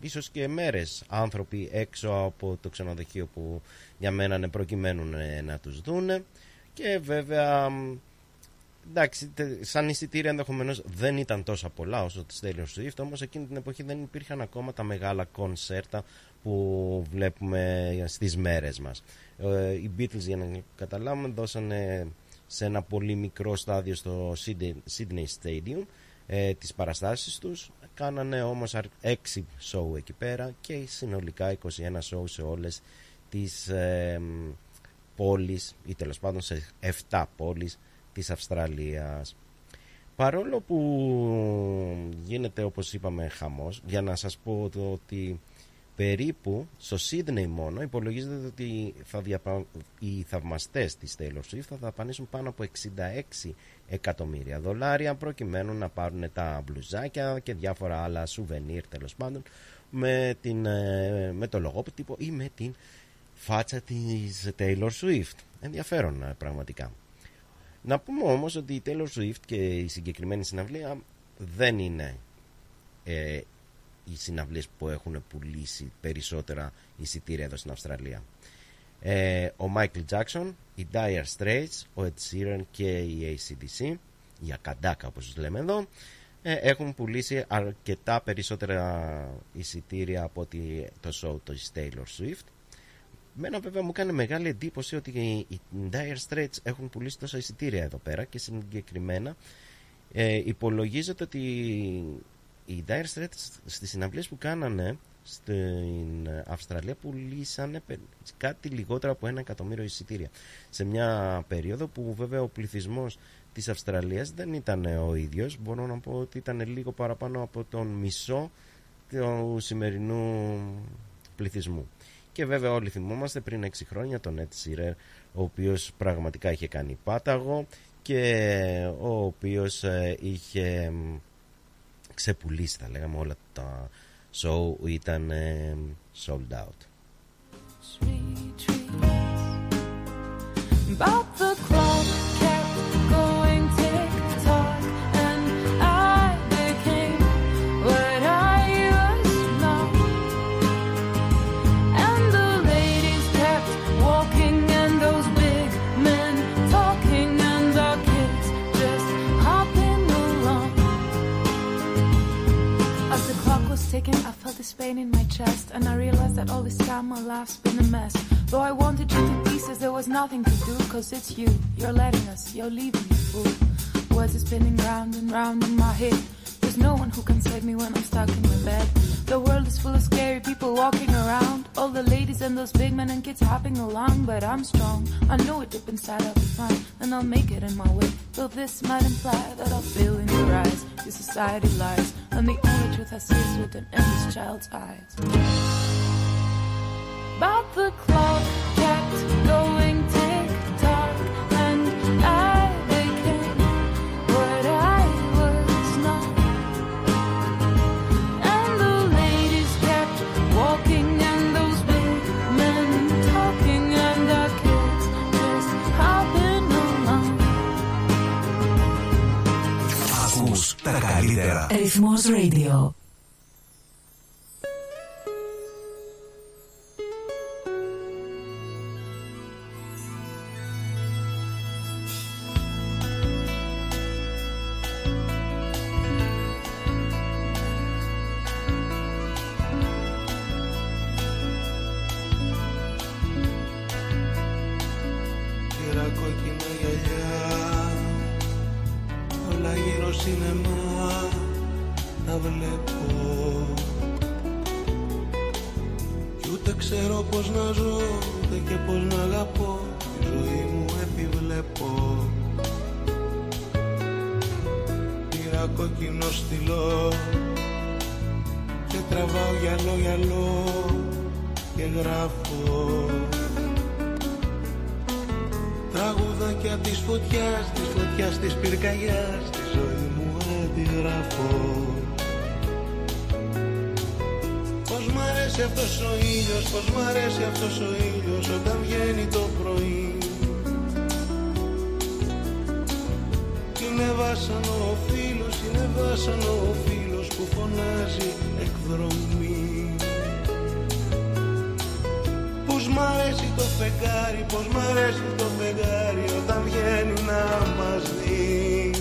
ίσως και μέρες άνθρωποι έξω από το ξενοδοχείο που διαμένανε προκειμένου ε, να τους δούνε. Και βέβαια εντάξει τε- σαν εισιτήρια ενδεχομένως δεν ήταν τόσα πολλά όσο της Taylor Swift όμως εκείνη την εποχή δεν υπήρχαν ακόμα τα μεγάλα κονσέρτα που βλέπουμε στις μέρες μας. Ε, οι Beatles για να καταλάβουμε δώσανε σε ένα πολύ μικρό στάδιο στο Sydney, Sydney Stadium ε, τις παραστάσεις τους. Κάνανε όμως αρ- έξι show εκεί πέρα και συνολικά 21 show σε όλες τις ε, μ, πόλεις ή τέλος πάντων σε 7 πόλεις της Αυστραλίας. Παρόλο που γίνεται όπως είπαμε χαμός για να σας πω το ότι περίπου στο Σίδνεϊ μόνο υπολογίζεται ότι θα διαπα... οι θαυμαστές της Taylor Swift θα δαπανίσουν πάνω από 66 εκατομμύρια δολάρια προκειμένου να πάρουν τα μπλουζάκια και διάφορα άλλα σουβενίρ τέλος πάντων με, την, ε, με το λογότυπο ή με την φάτσα της Taylor Swift. Ενδιαφέρον ε, πραγματικά να πούμε όμως ότι η Taylor Swift και η συγκεκριμένη συναυλία δεν είναι ε, οι συναυλίες που έχουν πουλήσει περισσότερα εισιτήρια εδώ στην Αυστραλία. Ε, ο Michael Jackson, οι Dire Straits, ο Ed Sheeran και η ACDC, η Ακαντάκα όπως τους λέμε εδώ, ε, έχουν πουλήσει αρκετά περισσότερα εισιτήρια από ότι το show της Taylor Swift. Μένα βέβαια μου κάνει μεγάλη εντύπωση ότι οι, οι Dire Straits έχουν πουλήσει τόσα εισιτήρια εδώ πέρα και συγκεκριμένα ε, υπολογίζεται ότι οι Dire Straits στις συναυλίες που κάνανε στην Αυστραλία πουλήσανε πε- κάτι λιγότερο από ένα εκατομμύριο εισιτήρια. Σε μια περίοδο που βέβαια ο πληθυσμός της Αυστραλίας δεν ήταν ο ίδιος. Μπορώ να πω ότι ήταν λίγο παραπάνω από τον μισό του σημερινού πληθυσμού και βέβαια όλοι θυμόμαστε πριν 6 χρόνια τον Ed Sheeran ο οποίος πραγματικά είχε κάνει πάταγο και ο οποίος ε, είχε μ, ξεπουλήσει θα λέγαμε όλα τα show ήταν ε, sold out. But the clock I felt this pain in my chest, and I realized that all this time my life's been a mess. Though I wanted you to pieces, there was nothing to do, cause it's you. You're letting us, you're leaving me, fool. Words are spinning round and round in my head. No one who can save me when I'm stuck in my bed. The world is full of scary people walking around. All the ladies and those big men and kids hopping along, but I'm strong. I know it deep inside I'll be fine, and I'll make it in my way. Though this might imply that I'll fail in your eyes. Your society lies, and the only truth I see is written in this child's eyes. But the clock τα καλύτερα. Ρυθμός Radio. Τραβάω γυαλό γυαλό και γράφω. Τραγουδάκια της φωτιάς, της φωτιάς της πυρκαγιάς Τη ζωή μου αντιγράφω. Πως μ' αρέσει αυτός ο ήλιος, πως μ' αρέσει αυτός ο ήλιος Όταν βγαίνει το πρωί. Είναι βάσανο ο φίλος, είναι βάσανο ο φίλος Που φωνάζει εκδρομή. Πως μ' αρέσει το φεγγάρι, πως μ' αρέσει το φεγγάρι Όταν βγαίνει να μας δει.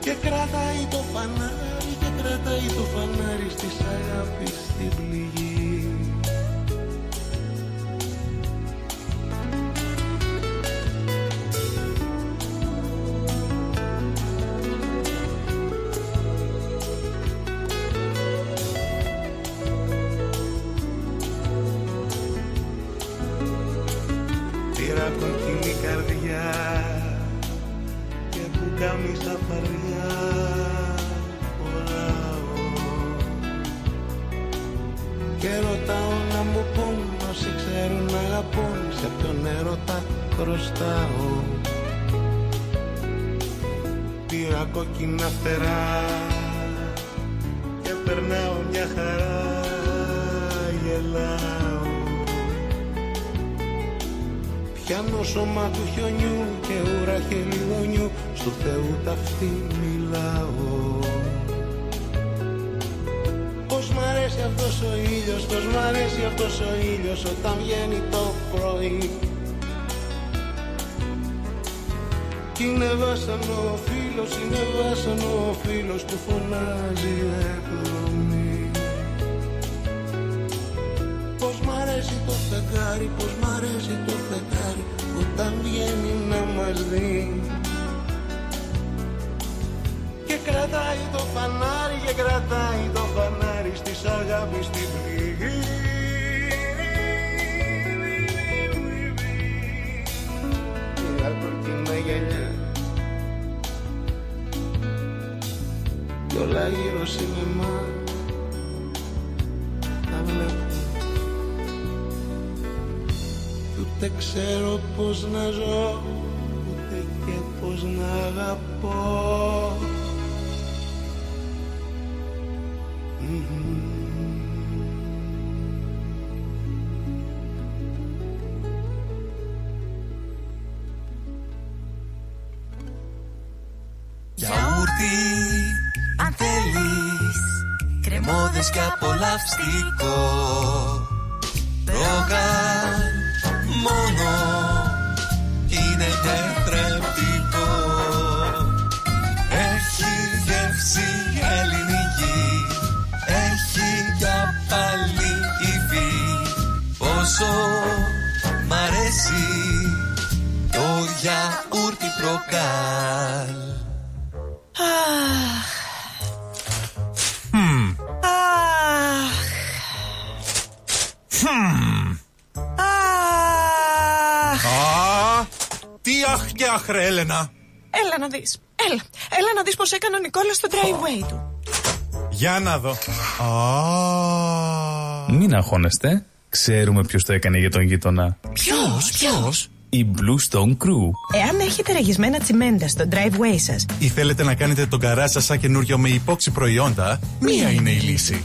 Και κρατάει το φανάρι, και κρατάει το φανάρι Στις αγάπη στην πληγή lipstick τι αχ και αχ ρε Έλενα. Έλα να δεις. Έλα. Έλα να δεις πως έκανε ο Νικόλας στο driveway του. Για να δω. Α, Μην αγχώνεστε. Ξέρουμε ποιος το έκανε για τον γείτονα. Ποιος, ποιος; Η Blue Stone Crew. Εάν έχετε ραγισμένα τσιμέντα στο driveway σας, ή θέλετε να κάνετε τον καρά σας σαν καινούριο με υπόξη προϊόντα, μία είναι η λύση.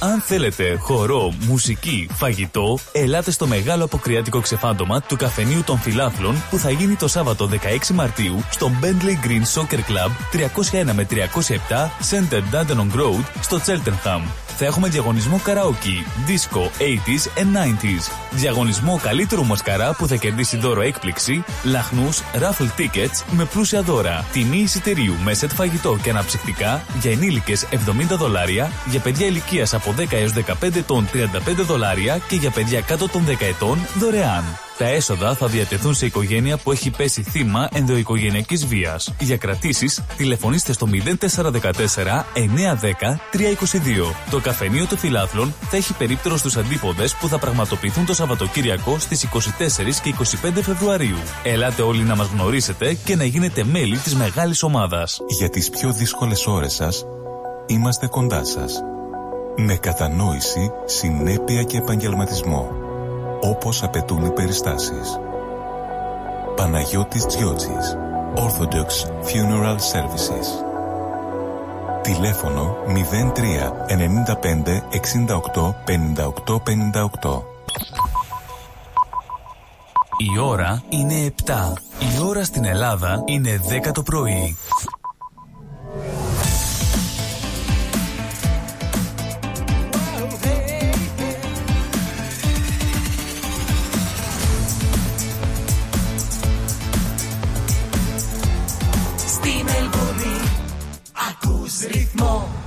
Αν θέλετε χορό, μουσική, φαγητό, ελάτε στο μεγάλο αποκριάτικο ξεφάντωμα του καφενείου των φιλάθλων που θα γίνει το Σάββατο 16 Μαρτίου στο Bentley Green Soccer Club 301 με 307 Center Dandenong Road στο Cheltenham. Θα έχουμε διαγωνισμό καραόκι, disco, 80s and 90s. Διαγωνισμό καλύτερου μασκαρά που θα κερδίσει δώρο έκπληξη, λαχνούς, raffle tickets με πλούσια δώρα. Τιμή εισιτηρίου με σετ φαγητό και αναψυκτικά για ενήλικες 70 δολάρια, για παιδιά ηλικίας από 10 έως 15 ετών 35 δολάρια και για παιδιά κάτω των 10 ετών δωρεάν. Τα έσοδα θα διατεθούν σε οικογένεια που έχει πέσει θύμα ενδοοικογενειακής βίας. Για κρατήσεις, τηλεφωνήστε στο 0414 910 322. Το καφενείο των φιλάθλων θα έχει περίπτερο στους αντίποδες που θα πραγματοποιηθούν το Σαββατοκύριακο στις 24 και 25 Φεβρουαρίου. Ελάτε όλοι να μας γνωρίσετε και να γίνετε μέλη της μεγάλης ομάδας. Για τις πιο δύσκολες ώρες σας, είμαστε κοντά σας. Με κατανόηση, συνέπεια και επαγγελματισμό. Όπως απαιτούν οι περιστάσεις. Παναγιώτης Τζιότσης. Orthodox Funeral Services. Τηλέφωνο 03 95 68 58 58. Η ώρα είναι 7. Η ώρα στην Ελλάδα είναι 10 το πρωί. Ακούς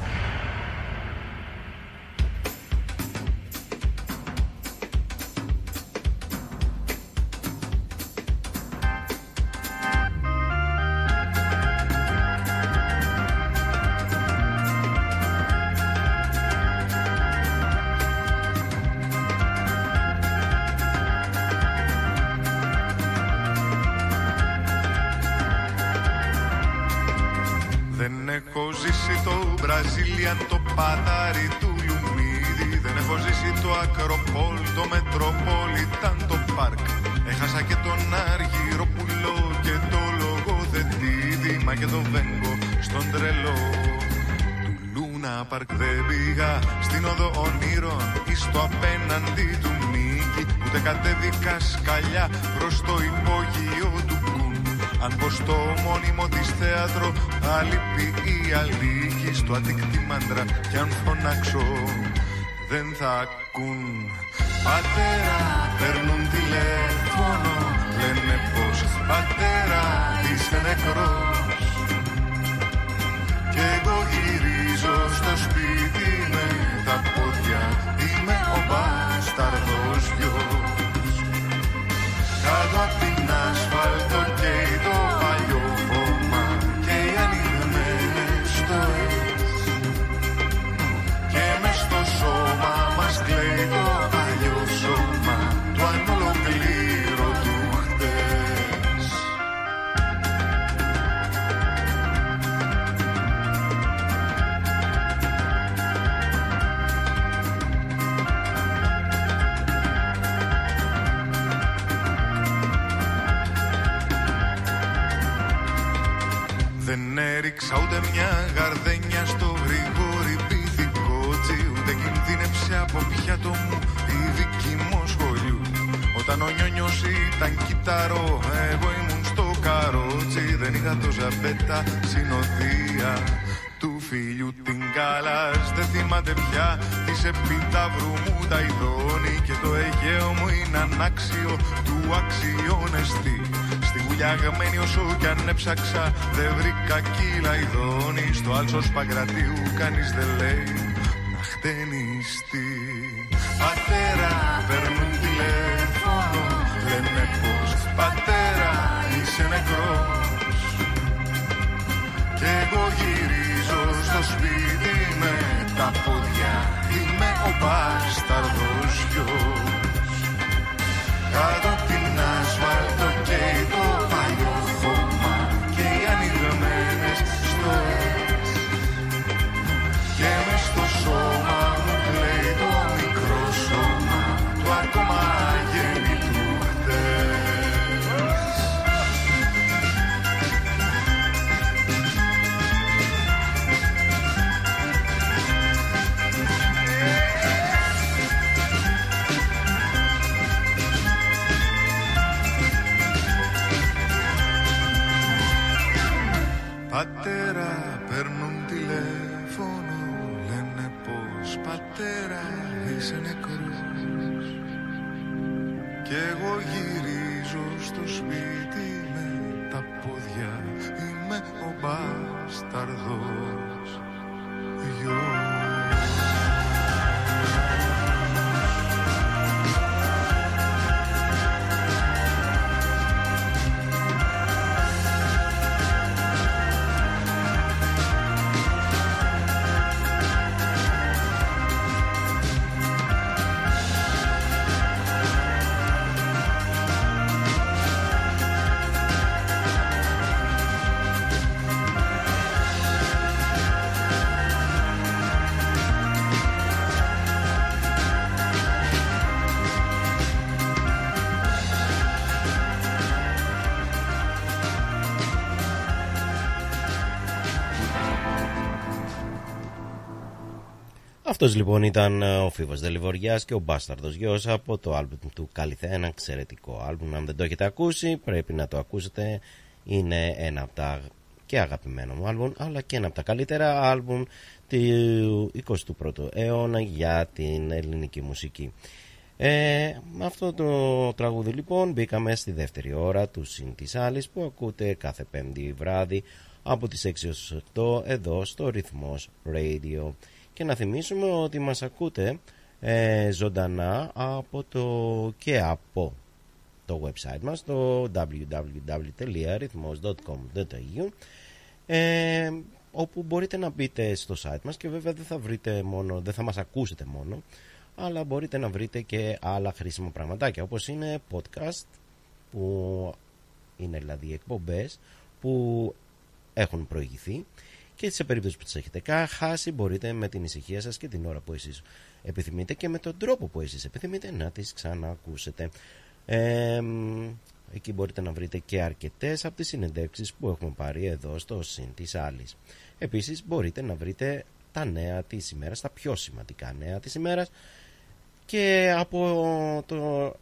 γουλιαγμένη όσο κι αν έψαξα Δεν βρήκα κύλα ειδώνει Στο άλσος Παγκρατίου κανείς δεν λέει Να χτενιστεί. Πατέρα παίρνουν τηλέφωνο Λένε πως πατέρα είσαι νεκρός Κι εγώ γυρίζω στο σπίτι με τα πόδια Είμαι ο μπάσταρδος γιος. Κάτω απ' την ασφάλτο καίει το μπασταρδός Αυτός λοιπόν ήταν ε, ο Φίβος Δελιβοριάς και ο Μπάσταρδος Γιος από το άλμπουμ του Καλυθέ, ένα εξαιρετικό άλμπουμ. Αν δεν το έχετε ακούσει πρέπει να το ακούσετε. Είναι ένα από τα και αγαπημένο μου άλμπουμ, αλλά και ένα από τα καλύτερα άλμπουμ του 21ου αιώνα για την ελληνική μουσική. Ε, με αυτό το τραγούδι λοιπόν μπήκαμε στη δεύτερη ώρα του Συν της Άλλης που ακούτε κάθε πέμπτη βράδυ από τις 6 έως 8 εδώ στο ρυθμός Radio και να θυμίσουμε ότι μας ακούτε ε, ζωντανά από το και από το website μας το www.rhythmos.com.au ε, όπου μπορείτε να μπείτε στο site μας και βέβαια δεν θα βρείτε μόνο, δεν θα μας ακούσετε μόνο αλλά μπορείτε να βρείτε και άλλα χρήσιμα πραγματάκια όπως είναι podcast που είναι δηλαδή εκπομπές που έχουν προηγηθεί και σε περίπτωση που τις έχετε χάσει μπορείτε με την ησυχία σας και την ώρα που εσείς επιθυμείτε και με τον τρόπο που εσείς επιθυμείτε να τις ξαναακούσετε. Ε, εκεί μπορείτε να βρείτε και αρκετές από τις συνεντεύξεις που έχουμε πάρει εδώ στο ΣΥΝ της άλλης. Επίσης μπορείτε να βρείτε τα νέα της ημέρας, τα πιο σημαντικά νέα της ημέρας και από το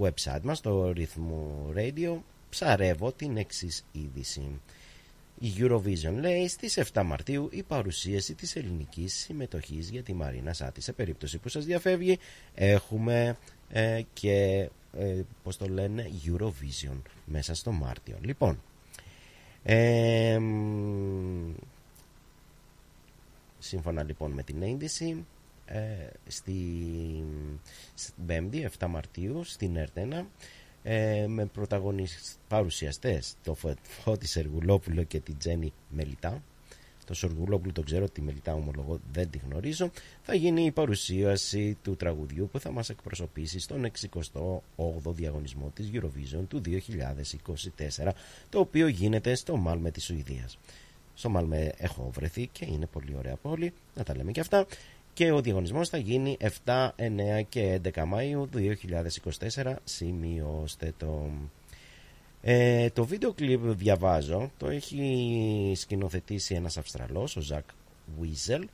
website μας, το Rhythm Radio, ψαρεύω την εξής είδηση. Η Eurovision λέει στις 7 Μαρτίου η παρουσίαση της ελληνικής συμμετοχής για τη Μαρίνα Σάτη. Σε περίπτωση που σας διαφεύγει έχουμε ε, και ε, πώς το λένε Eurovision μέσα στο Μάρτιο. Λοιπόν, ε, σύμφωνα λοιπόν με την ένδυση ε, στη, στην 5η 7 Μαρτίου στην Ερτένα ε, με πρωταγωνιστές παρουσιαστές. Το Φώτη Σεργουλόπουλο και την Τζέννη Μελιτά. Το Σεργουλόπουλο το ξέρω, τη Μελιτά ομολογώ δεν τη γνωρίζω. Θα γίνει η παρουσίαση του τραγουδιού που θα μας εκπροσωπήσει στον 68ο διαγωνισμό της Eurovision του 2024 το οποίο γίνεται στο Μάλμε της Σουηδίας. Στο Μάλμε έχω βρεθεί και είναι πολύ ωραία πόλη να τα λέμε και αυτά και ο διαγωνισμός θα γίνει 7, 9 και 11 Μαΐου 2024 σημειώστε το. Ε, το βίντεο κλιπ διαβάζω. Το έχει σκηνοθετήσει ένας Αυστραλός ο Ζακ Βίζελ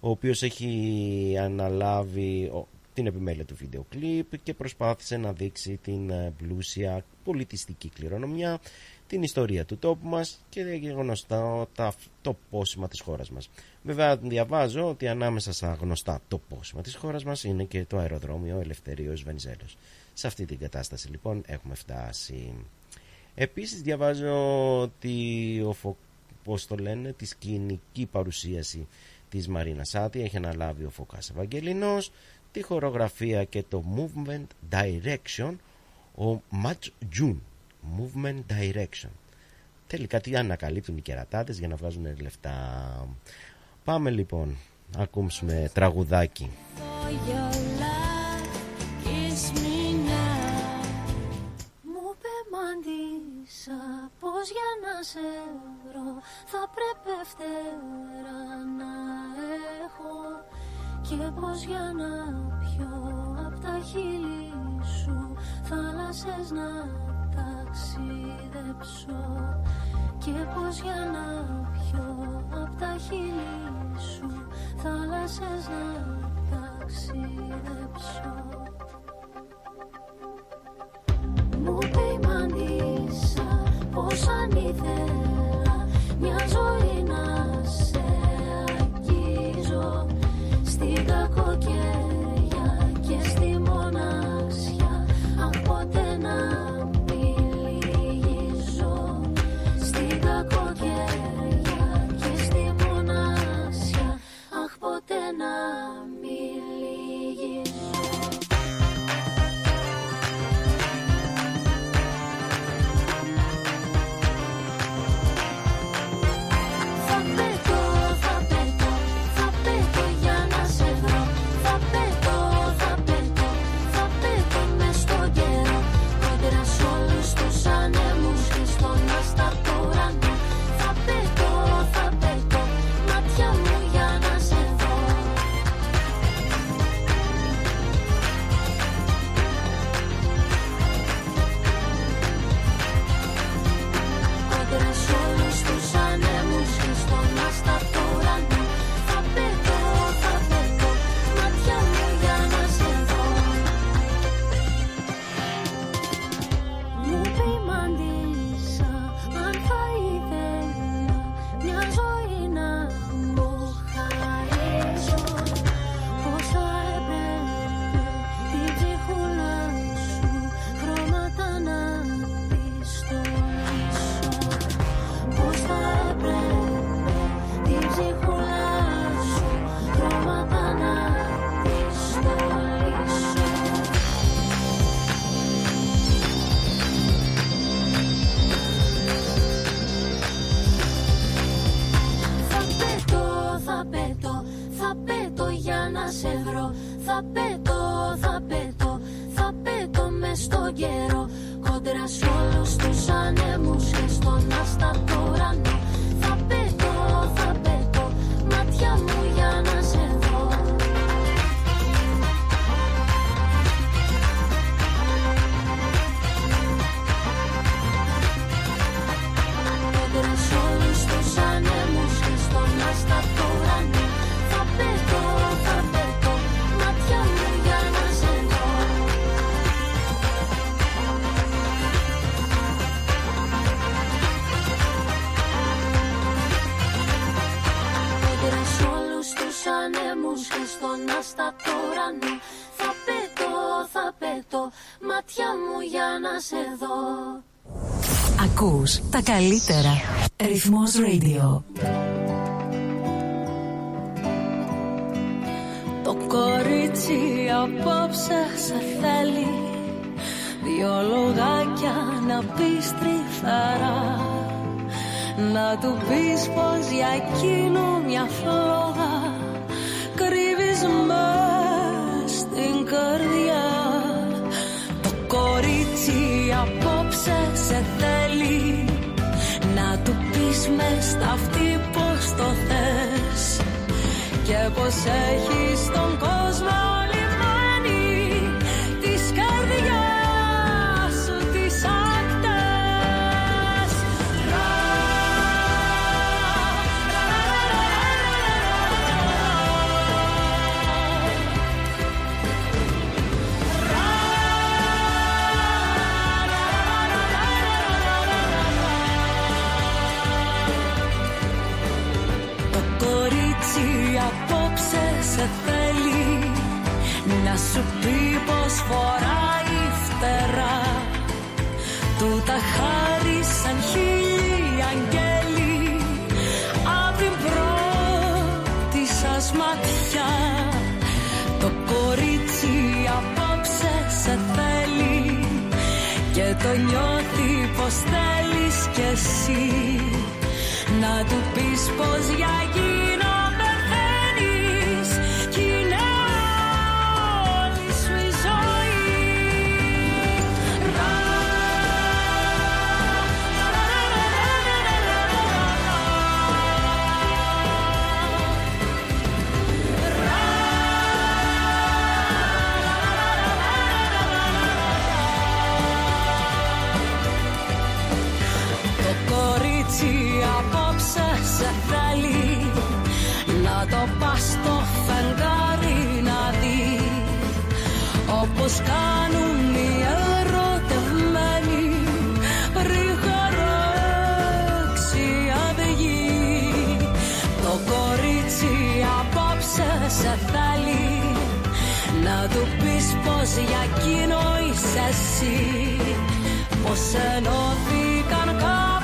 ο οποίος έχει αναλάβει την επιμέλεια του βίντεο κλιπ και προσπάθησε να δείξει την ε, πλούσια πολιτιστική κληρονομιά την ιστορία του τόπου μας και γνωστά τα τοπόσημα της χώρας μας. Βέβαια διαβάζω ότι ανάμεσα στα γνωστά τοπόσημα της χώρας μας είναι και το αεροδρόμιο Ελευθερίος Βενιζέλος. Σε αυτή την κατάσταση λοιπόν έχουμε φτάσει. Επίσης διαβάζω ότι ο φο... πώς το λένε, της σκηνική παρουσίαση της Μαρίνα Σάτι έχει αναλάβει ο Φωκάς Ευαγγελινός, τη χορογραφία και το movement direction ο Ματς Τζουν movement direction. Τελικά τι ανακαλύπτουν οι κερατάτες για να βγάζουν λεφτά. Πάμε λοιπόν να ακούσουμε τραγουδάκι. Μου πεμαντήσα πως για να σε βρω θα πρέπει φτερά να έχω και πως για να πιω απ' τα χείλη σου θάλασσες να ταξιδέψω και πως για να πιω απ' τα χείλη σου θάλασσες να ταξιδέψω. Μου πειμανίσα πως αν ήθελα μια ζωή Ακούς τα καλύτερα. Ρυθμός Radio. Το κορίτσι απόψε σε θέλει Δυο λογάκια να πεις τρυφερά Να του πεις πως για εκείνο σου πει πως φοράει φτερά. Του τα χάρισαν χίλιοι αγγέλοι Απ' την πρώτη σας ματιά. Το κορίτσι απόψε σε θέλει Και το νιώθει πως θέλεις κι εσύ. Να του πεις πως για εκείνο Όπως κάνουν οι ερωτευμένοι. Πριν χαράξει αυγή Το κορίτσι απόψε σε θέλει. Να του πεις πως για εκείνο είσαι εσύ. Πως ενώθηκαν κάποτε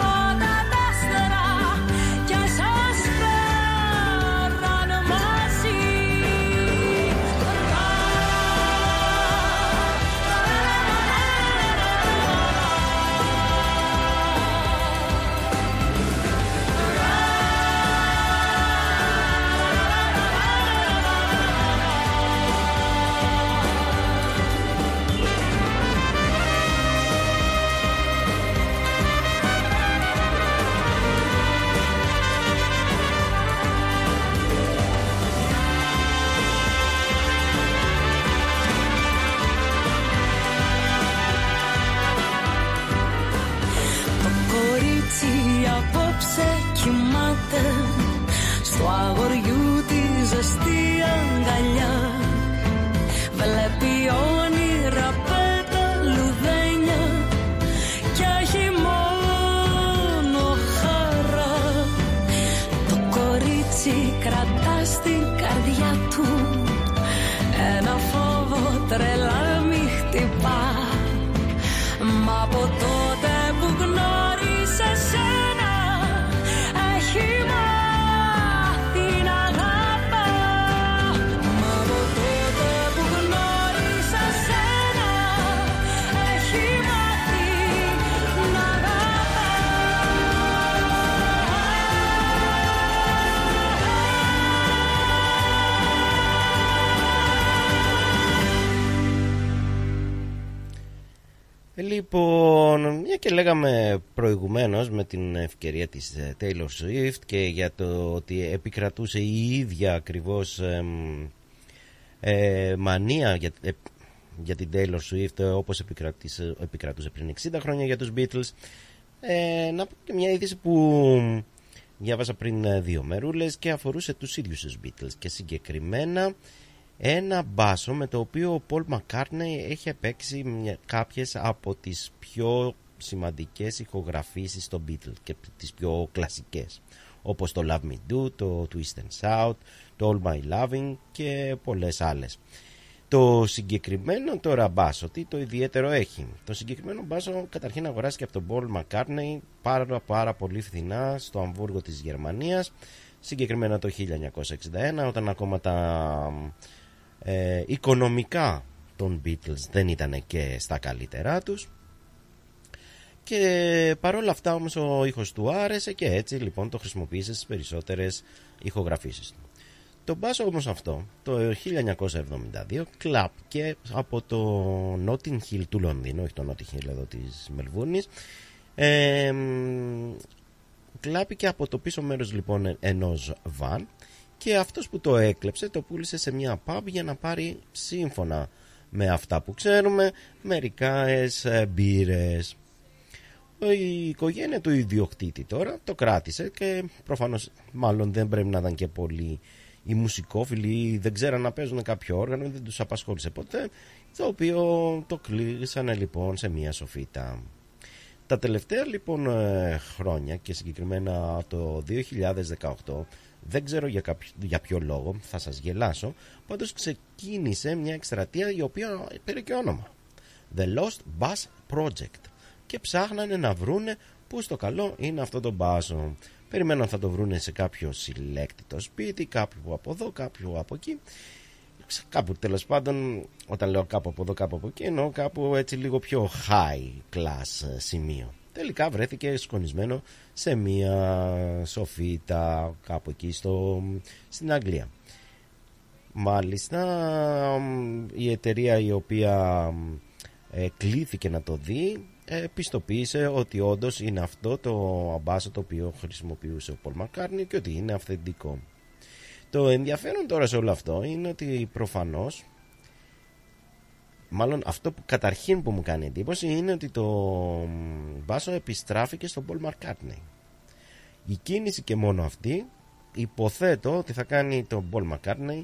λέγαμε προηγουμένως με την ευκαιρία της ε, Taylor Swift και για το ότι επικρατούσε η ίδια ακριβώς εμ, ε, μανία για, ε, για την Taylor Swift ε, όπως επικρατούσε, επικρατούσε πριν 60 χρόνια για τους Beatles. Ε, να πω και μια είδηση που διάβασα πριν ε, δύο μερούλες και αφορούσε τους ίδιους τους Beatles και συγκεκριμένα ένα μπάσο με το οποίο ο Paul McCartney έχει παίξει μια- κάποιες από τις πιο σημαντικές ηχογραφήσεις των Beatles και τις πιο κλασικές όπως το Love Me Do, το Twist and Shout, το All My Loving και πολλές άλλες. Το συγκεκριμένο τώρα μπάσο, τι το ιδιαίτερο έχει; Το συγκεκριμένο μπάσο καταρχήν αγοράστηκε από τον Paul McCartney πάρα πάρα πολύ φθηνά στο Αμβούργο της Γερμανίας συγκεκριμένα το 1961 όταν ακόμα τα ε, οικονομικά των Beatles δεν ήταν και στα καλύτερά τους και παρόλα αυτά όμως ο ήχος του άρεσε και έτσι λοιπόν το χρησιμοποίησες στις περισσότερες ηχογραφήσεις του. Το μπάσο όμως αυτό το 1972 κλάπηκε από το Notting Hill του Λονδίνου, όχι το Notting Hill εδώ της Μελβούρνης ε, μ, κλάπηκε από το πίσω μέρος λοιπόν ενός βαν και αυτός που το έκλεψε το πούλησε σε μια pub για να πάρει σύμφωνα με αυτά που ξέρουμε μερικά ε, μπύρες. Η οικογένεια του ιδιοκτήτη τώρα το κράτησε και προφανώς μάλλον δεν πρέπει να ήταν και πολύ οι μουσικόφιλοι ή δεν ξέραν να παίζουν κάποιο όργανο δεν τους απασχόλησε ποτέ το οποίο το κλείσανε λοιπόν σε μια σοφίτα. Τα τελευταία λοιπόν ε, χρόνια και συγκεκριμένα το 2018 δεν ξέρω για, κάποιο, για ποιο λόγο, θα σας γελάσω πάντως ξεκίνησε μια εκστρατεία η οποία πήρε και όνομα The Lost Bus Project και ψάχνανε να βρούνε που στο καλό είναι αυτό το μπάσο περιμέναν θα το βρούνε σε κάποιο συλλέκτητο σπίτι κάποιο από εδώ, κάποιο από εκεί. Κάπου τέλος πάντων όταν λέω κάπου από εδώ κάπου από εκεί εννοώ κάπου έτσι λίγο πιο high class ε, σημείο. Τελικά βρέθηκε σκονισμένο σε μια σοφίτα κάπου εκεί στο, στην Αγγλία. Μάλιστα μ, η εταιρεία η οποία μ, ε, κλήθηκε να το δει ε, πιστοποίησε ότι όντως είναι αυτό το αμπάσο το οποίο χρησιμοποιούσε ο Πολ Μακάρνι και ότι είναι αυθεντικό το ενδιαφέρον τώρα σε όλο αυτό είναι ότι προφανώς μάλλον αυτό που καταρχήν που μου κάνει εντύπωση είναι ότι το μπάσο επιστράφηκε στον Paul McCartney. Η κίνηση και μόνο αυτή υποθέτω ότι θα κάνει τον Paul McCartney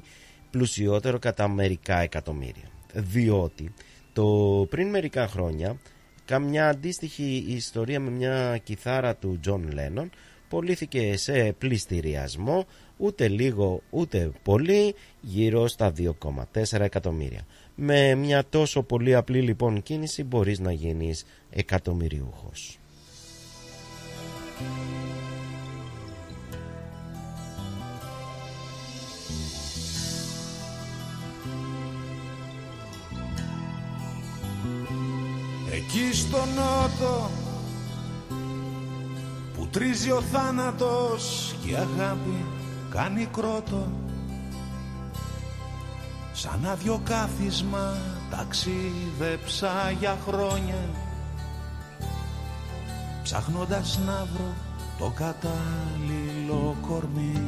πλουσιότερο κατά μερικά εκατομμύρια. Διότι το πριν μερικά χρόνια καμιά αντίστοιχη ιστορία με μια κιθάρα του John Lennon πωλήθηκε σε πληστηριασμό ούτε λίγο ούτε πολύ γύρω στα 2,4 εκατομμύρια. Με μια τόσο πολύ απλή λοιπόν κίνηση μπορείς να γίνεις εκατομμυριούχος. Εκεί στο νότο που τρίζει ο θάνατος και η αγάπη κάνει κρότο. Σαν άδειο κάθισμα ταξίδεψα για χρόνια ψάχνοντας να βρω το κατάλληλο κορμί.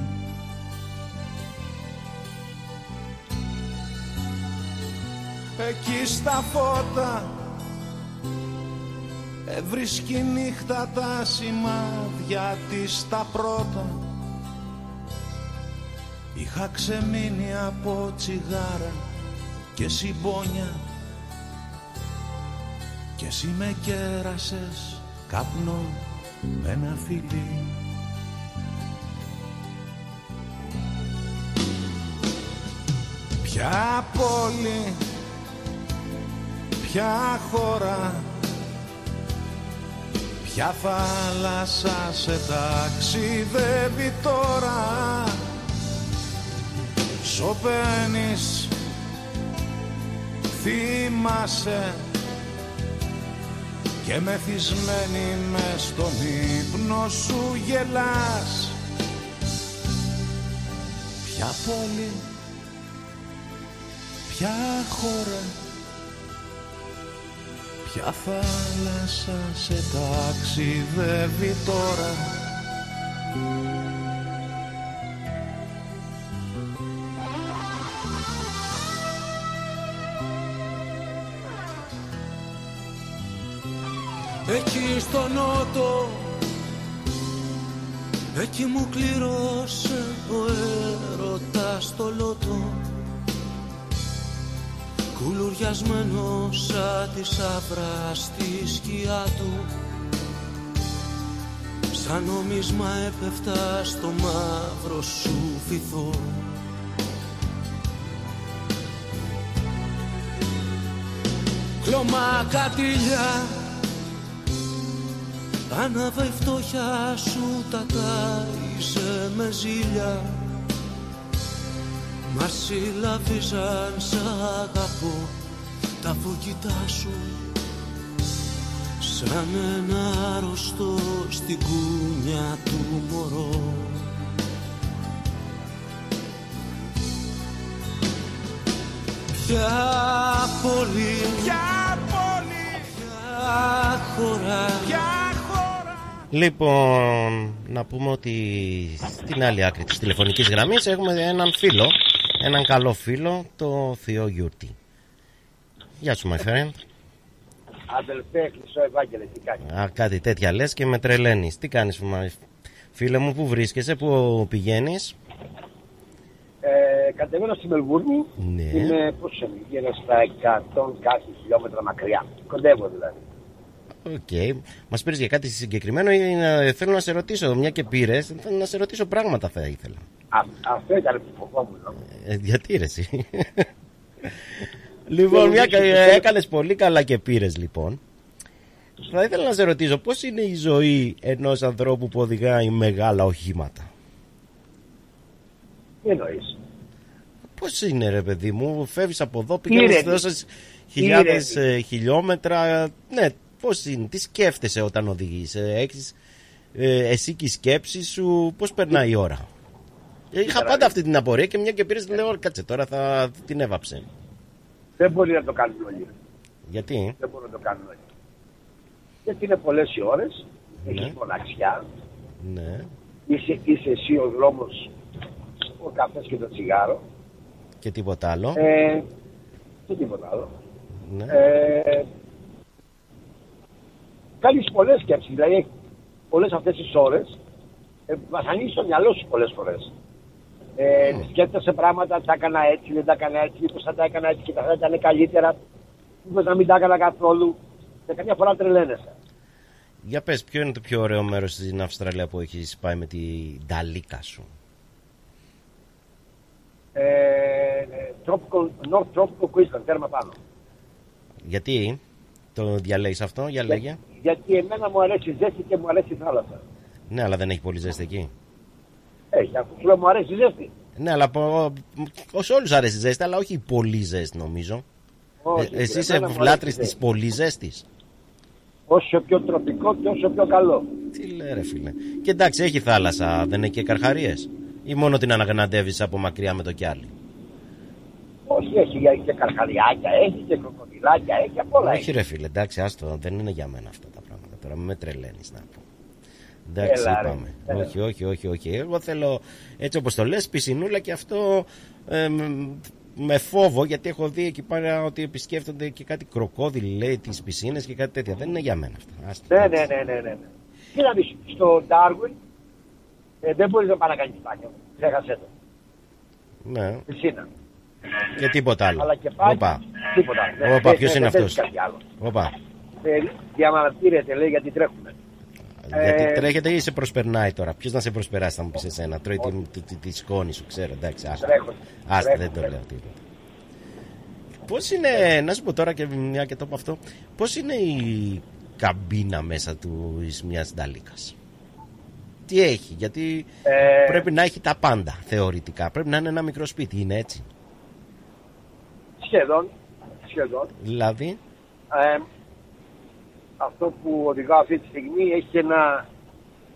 Εκεί στα φώτα Έβρισκει νύχτα τα σημάδια της τα πρώτα. Είχα ξεμείνει από τσιγάρα και συμπόνια. Και εσύ με κέρασες καπνό με ένα φιλί. Ποια πόλη, ποια χώρα Ποια θάλασσα σε ταξιδεύει τώρα; Σωπαίνεις Θυμάσαι Και μεθυσμένη με στον ύπνο σου γελάς. Ποια πόλη Ποια χώρα Ποια θάλασσα σε ταξιδεύει τώρα. Εκεί στο νότο Εκεί μου κλήρωσε ο έρωτας το λότο Κουλουριασμένος σαν τη σαύρα στη σκιά του. Σαν νομίσμα έπεφτα στο μαύρο σου βυθό. Κλωμά κατήλια Άναβε η φτώχεια σου τα τάισε με ζήλια Μα συλλαβίζαν σ' αγαπώ τα φωκητά σου. Σαν ένα αρρωστό στην κούνια του μωρό. Ποια πόλη, ποια πόλη, ποια χώρα, Λοιπόν, να πούμε ότι στην άλλη άκρη της τηλεφωνικής γραμμής έχουμε έναν φίλο, έναν καλό φίλο, το Θείο Γιούρτη. Γεια σου, my friend. Αδελφέ, Χρυσό Ευάγγελε, τι κάνεις; Α, κάτι τέτοια λες και με τρελαίνεις. Τι κάνεις, my- φίλε μου, πού βρίσκεσαι, πού πηγαίνεις; Ε, κατεβαίνω στη Μελβούρνη. Ναι. Είμαι, πώς είναι, γύρω στα 100 κάτι χιλιόμετρα μακριά. Κοντεύω δηλαδή. Οκ. Μας πήρες για κάτι συγκεκριμένο ή να- θέλω να σε ρωτήσω, μια και πήρες, θέλω να σε ρωτήσω πράγματα θα ήθελα. Α, αυτό ήταν που φοβόμουν. Ε, γιατί ρε εσύ. λοιπόν, μια και έκανες πολύ καλά και πήρες λοιπόν. Θα ήθελα να σε ρωτήσω πώς είναι η ζωή ενός ανθρώπου που οδηγάει μεγάλα οχήματα; Τι εννοείς; Πώς είναι ρε παιδί μου, φεύγεις από εδώ, Ήρεμη. πήγαινες τόσες χιλιάδες ε, χιλιόμετρα. Ναι, πώς είναι, τι σκέφτεσαι όταν οδηγείς, ε, έχεις ε, εσύ και η σκέψη σου, πώς περνάει η ώρα; Ε, Είχα πάντα αυτή την απορία και μια και πήρες λέω κάτσε τώρα θα την έβαψε. Δεν μπορεί να το κάνουν όλοι. Γιατί, Δεν μπορούν να το κάνουν όλοι. Γιατί είναι πολλές οι ώρες, Ναι. έχεις μοναξιά, ναι, είσαι, είσαι εσύ ο δρόμος, ο καφές και το τσιγάρο. και τίποτα άλλο. Ε, και τίποτα άλλο. Ναι. Ε, κάνεις πολλές σκέψεις, δηλαδή όλες αυτές τις ώρες ε, βασανίζεις το μυαλό σου πολλές φορές. Ε, Σκέφτεσαι πράγματα, τα έκανα έτσι, δεν τα έκανα έτσι, μήπως θα τα έκανα έτσι και θα ήταν καλύτερα, μήπως να μην τα έκανα καθόλου. Και καμιά φορά τρελαίνεσαι. Για πες, ποιο είναι το πιο ωραίο μέρος στην Αυστραλία που έχεις πάει με την ταλίκα σου; Ε, ε, tropical, North Tropical Queensland, τέρμα πάνω. Γιατί το διαλέγεις αυτό, για λέγε; Γιατί εμένα μου αρέσει η ζέστη και μου αρέσει η θάλασσα. Ναι, αλλά δεν έχει πολύ ζέστη εκεί. Έχει, αφού σου λέω μου αρέσει η ζέστη. Ναι, αλλά από... σε όλους αρέσει η ζέστη, αλλά όχι πολύ ζέστη νομίζω. Όχι, Ε, εσύ εμένα είσαι μου αρέσει βλάτρης η της ζέστη. πολύ ζέστης. Όσο πιο τροπικό και όσο πιο καλό. Τι λέει ρε φίλε. Και εντάξει, έχει θάλασσα, δεν έχει και καρχαρίες. Ή μόνο την αναγναντεύεις από μακριά με το κιάλι. Όχι, έχει και καρχαριάκια, έχει και κροκοδιλάκια, έχει απ' όλα. Όχι έχει. ρε φίλε, εντάξει, άστο, δεν είναι για μένα αυτά τα πράγματα. Τώρα μην με τρελαίνεις να πω. Εντάξει, Έλα, ρε. είπαμε. Έλα. Όχι, όχι, όχι, όχι. Εγώ θέλω έτσι όπως το λες, πισινούλα και αυτό ε, μ, με φόβο γιατί έχω δει εκεί πέρα ότι επισκέφτονται και κάτι κροκόδιλοι λέει τις πισίνες και κάτι τέτοια. Δεν είναι για μένα αυτά. Άστο, Ναι, ναι, εντάξει. ναι, ναι, ναι. ναι. Κοίτα δεις, στο Darwin ε, δεν μπορείς να πάει να κάνεις μπάνιο. Ξέχασέ το. Ναι. Πισίνα. Και τίποτα άλλο. Αλλά και πάλι Όπα. τίποτα. Δεν- Όπα, δεν- ποιος δεν- είναι δεν αυτός; παίζει κάτι άλλο. Όπα. Ε, διαμαρτύρεται λέει γιατί τρέχουμε. Γιατί Ε, τρέχετε ή σε προσπερνάει τώρα. Ποιος να σε προσπεράσει, θα μου πεις εσένα. Τρώει τη, τη, τη, τη σκόνη σου, ξέρω. Εντάξει, άστα. Τρέχω. Άστα, Τρέχω, δεν το τρέχω. λέω τίποτα. Πώς είναι, να σου πω τώρα και μια και το πω αυτό, πώς είναι η καμπίνα μέσα του μιας νταλίκας; Τι έχει, γιατί Ε, πρέπει να έχει τα πάντα θεωρητικά. Πρέπει να είναι ένα μικρό σπίτι, είναι έτσι. Σχεδόν. Σχεδόν. Δηλαδή, Ε, αυτό που οδηγάω αυτή τη στιγμή έχει ένα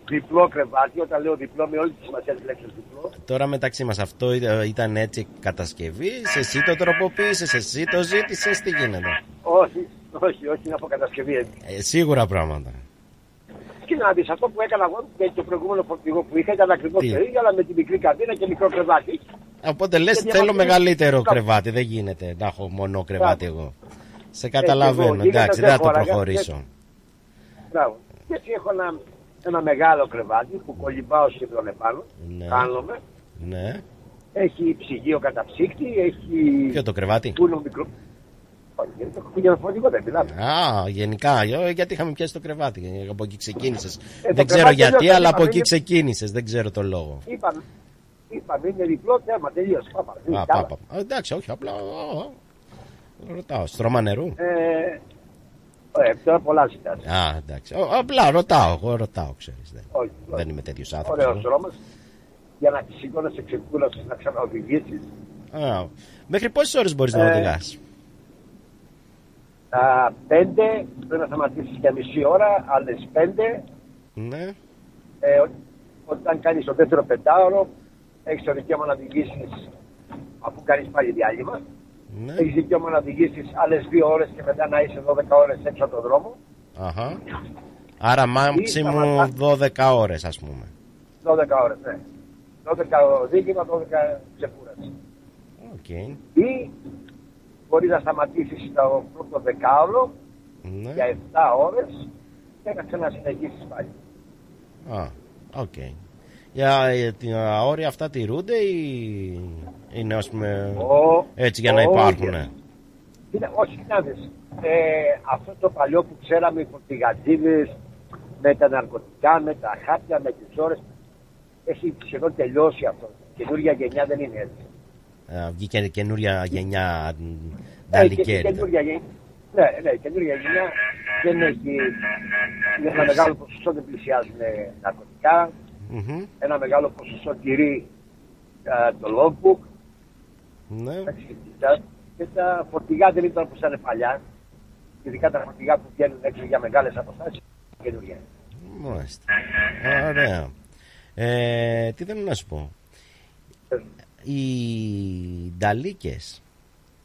διπλό κρεβάτι. Όταν λέω διπλό, με όλη τη σημασία της λέξης διπλό. τώρα μεταξύ μας αυτό ήταν- ήταν έτσι κατασκευή, εσύ το τροποποίησες, εσύ το ζήτησες, τι γίνεται; Όχι, Όχι, όχι, είναι από κατασκευή. Ε, σίγουρα πράγματα. Και να δεις, αυτό που έκανα εγώ με το προηγούμενο φορτηγό που είχα ήταν ακριβώς Τι; το ίδιο, αλλά με την μικρή καμπίνα και μικρό κρεβάτι. Οπότε λες, Γιατί θέλω άμα- μεγαλύτερο Κάπου. κρεβάτι. Δεν γίνεται να έχω μόνο κρεβάτι εγώ. Σε εγώ, καταλαβαίνω, γίγαντας εντάξει, δεν δεν θα το χώραγα, προχωρήσω. Μπράβο. Και έτσι έχω ένα, ένα μεγάλο κρεβάτι που κολυμπάω σχεδόν επάνω. Ναι. Κάνομαι. Ναι. Έχει ψυγείο καταψύκτη, έχει. Ποιο το κρεβάτι; Κούνο μικρό. Όχι, δεν το έχω για το φορτηγό, δεν μιλάμε. Α, γενικά, ε, γιατί είχαμε πιάσει το κρεβάτι. Από εκεί ξεκίνησες. Ε, το δεν ξέρω κρεβάτι γιατί, τελειώσε, αλλά από είπαμε, εκεί είναι- ξεκίνησες. Δεν ξέρω το λόγο. Είπαμε, είπαμε, είναι διπλό θέμα, τελείωσε. Πάπα, Α, καλά. πάπα. Α, εντάξει, όχι, απλά. α, α, Ρωτάω, στρώμα νερού; Ε, ε, τώρα πολλά ζητάς. Α, εντάξει. Ο, απλά ρωτάω, εγώ ρωτάω, ξέρεις. Δεν, Όχι, δεν είμαι τέτοιος άνθρωπος. Ωραίος δρόμος. Για να τη σηκώνεσαι ξεκούρασες να ξαναοδηγήσεις. Μέχρι πόσες ώρες μπορείς να Ε, οδηγάς; Τα πέντε πρέπει να σταματήσεις για μισή ώρα, άλλες πέντε. Ναι. Ε, ό- όταν κάνεις το δεύτερο πεντάωρο, έχεις το δικαίωμα να οδηγήσει αφού κάνεις πάλι διάλειμμα. Ναι. Έχεις δικαίωμα να οδηγήσεις άλλες δύο ώρες και μετά να είσαι 12 ώρες έξω από τον δρόμο. Αχα. Άρα μάξιμουμ 12 ώρες, ας πούμε. 12 ώρες, ναι. 12 οδήγημα, 12 ξεκούραση. Οκ. Ή μπορείς να σταματήσεις το πρώτο δεκάωρο Ναι. για 7 ώρες και να ξανασυνεχίσεις πάλι. Α, οκ. Για, ε, τα όρια αυτά τηρούνται ή είναι ας πούμε Ω, έτσι για να ω, υπάρχουν. για- Κοίτα, όχι, κοιτάξτε. Ε, αυτό το παλιό που ξέραμε, οι φορτηγατζίδες, με τα ναρκωτικά, με τα χάπια, με τις ώρες, έχει σχεδόν τελειώσει αυτό. Η καινούργια γενιά δεν είναι έτσι. Ε, Βγήκε καινούρια γενιά Ε, και- νταλικέρι. καινούργια γενιά, ναι, ναι, η καινούργια γενιά δεν έχει, είναι ένα μεγάλο ποσοστό δεν πλησιάζουν ναρκωτικά, ένα μεγάλο ποσοστό τηρεί ε, το logbook, Ναι. Εντάξει, τα- και τα φορτηγά δεν ήταν όπως ήταν παλιά. Ειδικά τα φορτηγά που βγαίνουν έξω για μεγάλες αποστάσεις. Καινούργια. Μάλιστα. Ωραία. Ε, τι θέλω να σου πω. Οι νταλίκες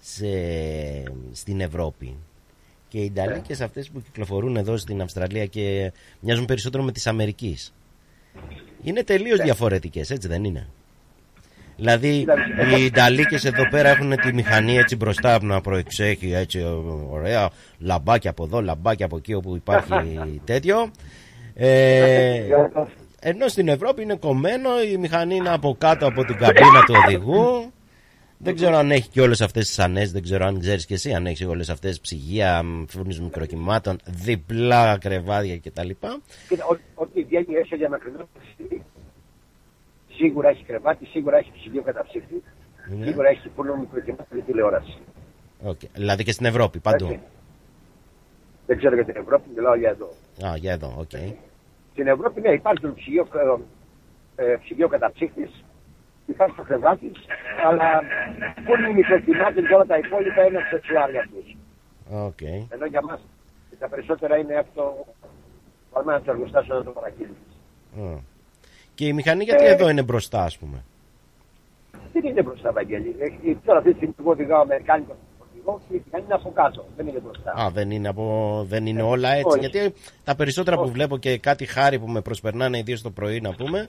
σε, στην Ευρώπη και οι νταλίκες αυτές που κυκλοφορούν εδώ στην Αυστραλία και μοιάζουν περισσότερο με τις Αμερικής είναι τελείως διαφορετικές, έτσι δεν είναι; Δηλαδή οι νταλίκες εδώ πέρα έχουν τη μηχανή έτσι μπροστά που να προεξέχει έτσι ωραία λαμπάκια από εδώ, λαμπάκια από εκεί όπου υπάρχει τέτοιο. Ε, ενώ στην Ευρώπη είναι κομμένο, η μηχανή είναι από κάτω από την καμπίνα του οδηγού. Δεν ξέρω αν έχει και όλες αυτές τις ανέσεις, δεν ξέρω αν ξέρεις και εσύ αν έχει όλες αυτές τι ψυγεία, φούρνου μικροκυμάτων, διπλά κρεβάτια κτλ. Κοίτα, ό- ό,τι βγαίνει έξω για μακρινό ταξίδι, σίγουρα έχει κρεβάτι, σίγουρα έχει ψυγείο καταψύχτη, Ναι. σίγουρα έχει φούρνο μικροκυμάτων και τηλεόραση. Okay. Δηλαδή και στην Ευρώπη, παντού. Έτσι. Δεν ξέρω για την Ευρώπη, μιλάω για εδώ. Α, για εδώ, οκ. Στην Ευρώπη, ναι, υπάρχει το ψυγείο, ε, ψυγείο καταψύχτης, υπάρχει το κρεβάτι, αλλά πόνο μικροκυμάτων και όλα τα υπόλοιπα είναι σεξουάρια αυτούς. Οκ. Ενώ για μας τα περισσότερα είναι αυτό Πάμε να το εργοστάσιο να το παρακίνηση. Α. Και η μηχανή γιατί Ε, εδώ είναι μπροστά, ας πούμε; Δεν είναι μπροστά, Βαγγέλη. Έχει- Τώρα αυτή τη στιγμή εγώ οδηγάω Αμερικάνικο φορτηγό και η μηχανή είναι από κάτω. Δεν είναι μπροστά. Α, δεν είναι, από... δεν είναι όλα έτσι. Όχι. Γιατί τα περισσότερα που βλέπω και κάτι χάρη που με προσπερνάνε ιδίως το πρωί να πούμε.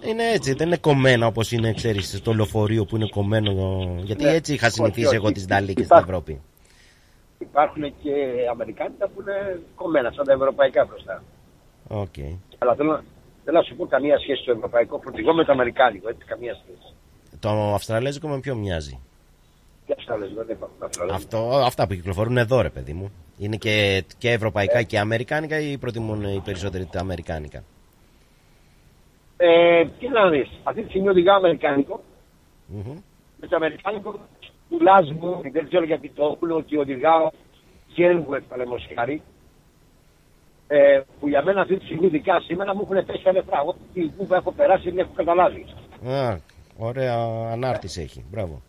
Είναι έτσι, δεν είναι κομμένα όπως είναι, ξέρεις, στο λεωφορείο που είναι κομμένο. Γιατί Ναι. έτσι είχα Όχι, συνηθίσει όχι. εγώ τις νταλίκες στην Υπάρχει. Ευρώπη. Υπάρχουν και Αμερικάνικα που είναι κομμένα, σαν τα ευρωπαϊκά μπροστά. Οκ. Αλλά θέλω, να- θέλω να σου πω καμία σχέση το ευρωπαϊκό φορτηγό με το αμερικάνικο. Έτσι, καμία σχέση. Το αυστραλέζικο με ποιο μοιάζει; Και αυτά λες, δεν υπάρχουν αυτά. Αυτό, αυτά που κυκλοφορούν εδώ, ρε παιδί μου. Είναι και, και ευρωπαϊκά και αμερικάνικα ή προτιμούν οι περισσότεροι τα αμερικάνικα; Ε, τι να δεις, αυτή τη στιγμή οδηγάω αμερικάνικο. Μμμ. Με το αμερικάνικο τουλάχιστον, δεν ξέρω γιατί το έχουν, ότι οδηγάω Kenworth παραδείγματος Ε, που για μένα αυτή τη στιγμή, ειδικά σήμερα, μου έχουν πέσει τα λεφτά. Εγώ τη που έχω περάσει δεν έχω καταλάβει. Α, ωραία ανάρτηση έχει. Μπράβο.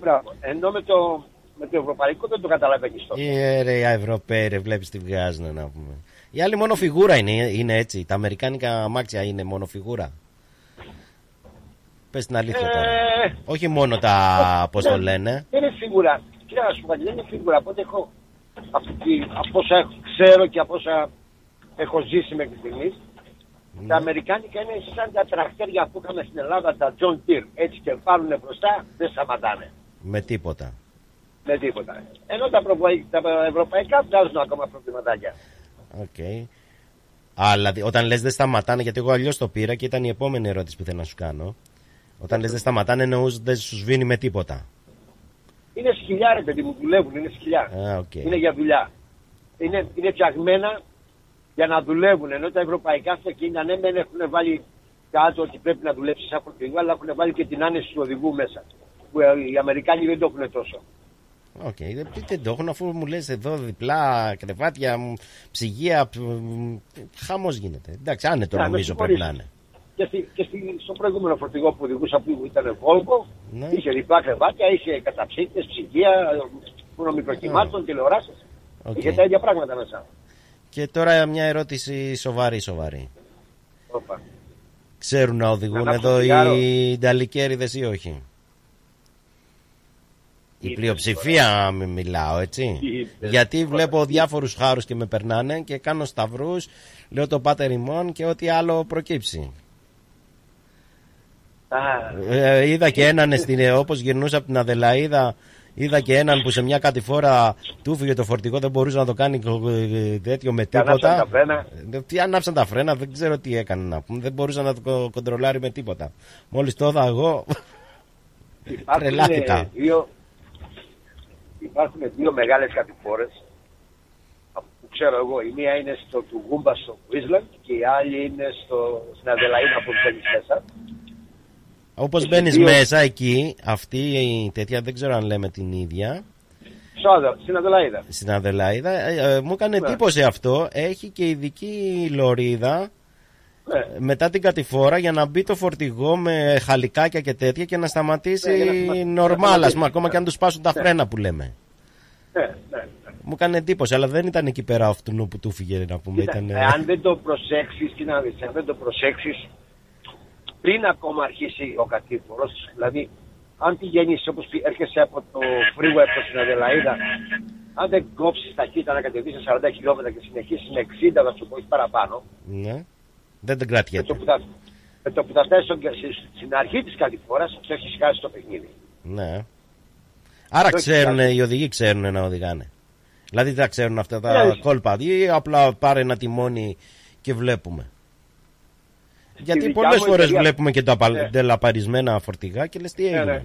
Μπράβο. Ενώ με το, με το ευρωπαϊκό δεν το καταλαβαίνεις αυτό. Ε, ρε, οι Ευρωπαίοι, ρε, βλέπεις τι βγάζουν να πούμε. Οι άλλοι μόνο φιγούρα είναι, είναι έτσι. Τα αμερικάνικα αμάξια είναι μόνο φιγούρα. Πες την αλήθεια τώρα. Ε, Όχι μόνο τα, πώς το λένε. Δεν είναι σίγουρα. Κοίτα να σου πω, κάτι, δεν είναι σίγουρα. Από ό,τι έχω αυτή, από όσα έχω- ξέρω και από όσα έχω ζήσει μέχρι στιγμής, τα Αμερικάνικα είναι σαν τα τρακτέρια που είχαμε στην Ελλάδα, τα John Deere. Έτσι και πάρουν μπροστά, δεν σταματάνε. Με τίποτα. Με τίποτα. Ενώ τα, προβοι- τα ευρωπαϊκά βγάζουν ακόμα προβληματάκια. Οκ. Αλλά δι- όταν λες δεν σταματάνε, γιατί εγώ αλλιώς το πήρα και ήταν η επόμενη ερώτηση που θέλω να σου κάνω. Όταν λες δεν σταματάνε, εννοείς δεν σου σβήνει με τίποτα. Είναι σκυλιά, ρε παιδί μου, δουλεύουν, είναι σκυλιά. Α, οκ. Είναι για δουλειά. Είναι, είναι φτιαγμένα για να δουλεύουν. Ενώ τα ευρωπαϊκά αυτοκίνητα, ναι, δεν έχουν βάλει κάτω ότι πρέπει να δουλέψεις σαν φορτηγό, αλλά έχουν βάλει και την άνεση του οδηγού μέσα. Που ε, οι Αμερικάνοι δεν το έχουν τόσο. Οκ, δεν δεν το έχουν αφού μου λες εδώ διπλά κρεβάτια, μ, ψυγεία, π- μ, χαμός γίνεται. Εντάξει, άνετο Ναι, με νομίζω πρέπει να συγχωρείς. είναι. Και, στη, και στη, στο προηγούμενο φορτηγό που οδηγούσα που ήταν Volvo, Ναι. είχε διπλά κρεβάτια, είχε καταψύκτες, ψυγεία, φούρνο μικροκυμάτων, τηλεοράσεις. Οκ. Είχε τα ίδια πράγματα μέσα. Και τώρα μια ερώτηση σοβαρή, σοβαρή. Όπα. Ξέρουν να οδηγούν ανάψω εδώ τσιγάρο. οι νταλικέρηδες ή όχι; Η πλειοψηφία μη- μιλάω, έτσι. Τι είπες, Γιατί βλέπω διάφορους χάρους και με περνάνε και κάνω σταυρούς, λέω το πάτερ ημών και ό,τι άλλο προκύψει. Α, Ε, είδα και έναν στην, όπως γυρνούσα από την Αδελαίδα, είδα και έναν που σε μια κατηφόρα του φύγε το φορτηγό, δεν μπορούσε να το κάνει ε, τέτοιο με και ανάψαν τίποτα. τα φρένα. Ε, Τι ανάψαν τα φρένα, δεν ξέρω τι έκανε να πούμε. Δεν μπορούσα να το κο- κοντρολάρει με τίποτα. Μόλις το είδα εγώ, Υπάρχουν τρελάθηκα. δύο, υπάρχουν δύο μεγάλες κατηφόρες που ξέρω εγώ. Η μία είναι στο Τουγούμπα στο Queensland και η άλλη είναι στο, στην Αδελαίδα που μπαίνεις μέσα. Όπως Και μπαίνεις δύο- μέσα εκεί, αυτή η τέτοια δεν ξέρω αν λέμε την ίδια, Στο Αδε- στην Αδελαίδα. στην Αδελαίδα, ε, ε, μου έκανε Ναι. εντύπωση αυτό. Έχει και ειδική λωρίδα Ναι. μετά την κατηφόρα για να μπει το φορτηγό με χαλικάκια και τέτοια και να σταματήσει Ναι, για να σταμα- να νορμάλ, ας σταματήσει, πούμε, ακόμα ναι. και αν τους σπάσουν τα φρένα που λέμε. Ναι, ναι. Μου έκανε εντύπωση, αλλά δεν ήταν εκεί πέρα αυτού που του φύγε να πούμε. Κοίτα, Ήταν, ε, αν δεν το προσέξεις, τι να δεις, αν δεν το προσέξεις, πριν ακόμα αρχίσει ο κατήφορος, δηλαδή αν πηγαίνεις όπως πη- έρχεσαι από το freeway προς την Αδελαίδα, αν δεν κόψεις ταχύτητα να κατεβείς σε 40 χιλιόμετρα και συνεχίσεις με 60 θα σου πω ή παραπάνω, ναι. Δεν την με κρατιέται. το που θα, με το που θα φτάσεις στο- στη- στην αρχή της κατηφόρας, σου έχεις χάσει το παιχνίδι. Ναι. Άρα Όχι, ξέρουν, εντάξει. οι οδηγοί ξέρουν να οδηγάνε. Δηλαδή δεν ξέρουν αυτά τα Ναι. κόλπα. Ή απλά πάρε ένα τιμόνι και βλέπουμε. Γιατί δικιά πολλές μου φορές εταιρεία- βλέπουμε και τα Ναι. ντελαπαρισμένα φορτηγά και λες τι Ναι, έγινε. ναι.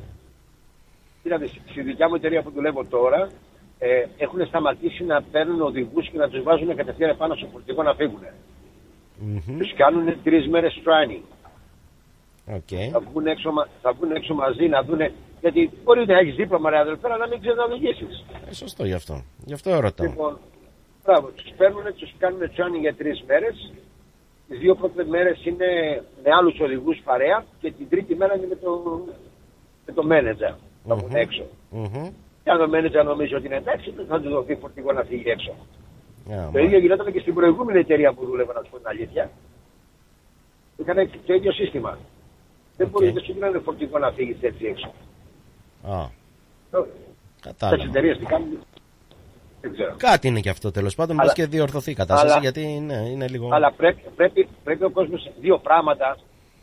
Κοίταξε, στη δικιά μου εταιρεία που δουλεύω τώρα, ε, έχουν σταματήσει να παίρνουν οδηγούς και να τους βάζουν κατευθείαν επάνω στο φορτηγό να φύγουν. Μμμ. Τους κάνουν τρεις μέρες training. Οκ. Θα βγουν, έξω, μα- θα βγουν έξω μαζί να δουν. Γιατί μπορεί να έχεις δίπλωμα, ρε αδελφέ, αλλά να μην ξέρει να οδηγήσει. Ε, σωστό γι' αυτό. Γι' αυτό ρωτάω. Λοιπόν, μπράβο, τους παίρνουν, τους κάνουν training για τρεις μέρες. Τις δύο πρώτες μέρες είναι με άλλους οδηγούς παρέα και την τρίτη μέρα είναι με το, με το manager. Θα βγουν έξω. Μμμ. Και αν το manager νομίζει ότι είναι εντάξει, δεν θα του δοθεί φορτηγό να φύγει έξω. Α, Το ίδιο γινόταν και στην προηγούμενη εταιρεία που δούλευα, να σου πω την αλήθεια. Είχαν το ίδιο σύστημα. Δεν μπορεί να σου δίνανε φορτηγό να φύγεις έτσι έξω. Α, Τι κατάλαβα. εταιρείε τι κάνουν, δεν ξέρω. Κάτι είναι και αυτό τέλος πάντων. Αλλά- Μπα και διορθωθεί η κατάσταση αλλά- γιατί ναι, είναι λίγο. Αλλά πρέπει, πρέπει, πρέπει ο κόσμος δύο πράγματα,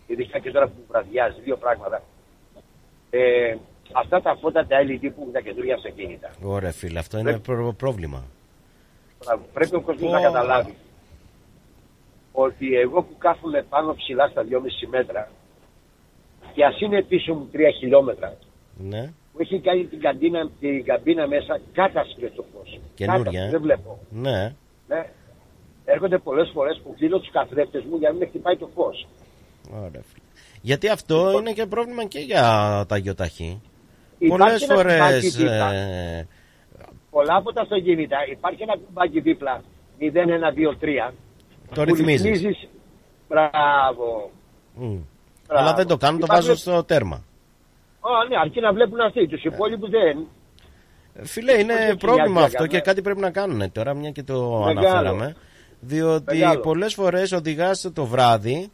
ειδικά και τώρα που βραδιάζει, δύο πράγματα. Ε, αυτά τα φώτα τα LED που έχουν τα καινούργια αυτοκίνητα. Ωραία, φίλε, αυτό είναι προ- πρόβλημα. Πρέπει ο κόσμος Πω. να καταλάβει ότι εγώ που κάθομαι πάνω ψηλά στα 2,5 μέτρα και ας είναι πίσω μου 3 χιλιόμετρα Ναι. που έχει κάνει την, καντίνα, την καμπίνα μέσα κάτασπρε το φως. Καινούρια, Κάτασπρε, ε. Δεν βλέπω. Ναι. Ναι. Έρχονται πολλές φορές που κλείνω τους καθρέφτες μου για να μην με χτυπάει το φως. Ωραία, φίλε. Γιατί αυτό είναι και πρόβλημα και για τα γιοταχή. Υπάρχει Πολλές ένα φορές κουμπάκι δίπλα. ε, Πολλά από τα αυτοκίνητα υπάρχει ένα κουμπάκι δίπλα 0123 το που ρυθμίζεις. ρυθμίζεις. Μπράβο. Μμ. Μπράβο. Αλλά δεν το κάνουν, το Υπάρχουν- βάζουν στο τέρμα. Α, ναι, αρκεί να βλέπουν αυτοί. Τους υπόλοιπους δεν. Φίλε, είναι Όχι, πρόβλημα χιλιάδια αυτό έκανα. και κάτι πρέπει να κάνουν τώρα, μια και το Μεγάλο. αναφέραμε. Διότι Μεγάλο. πολλές φορές οδηγάς το βράδυ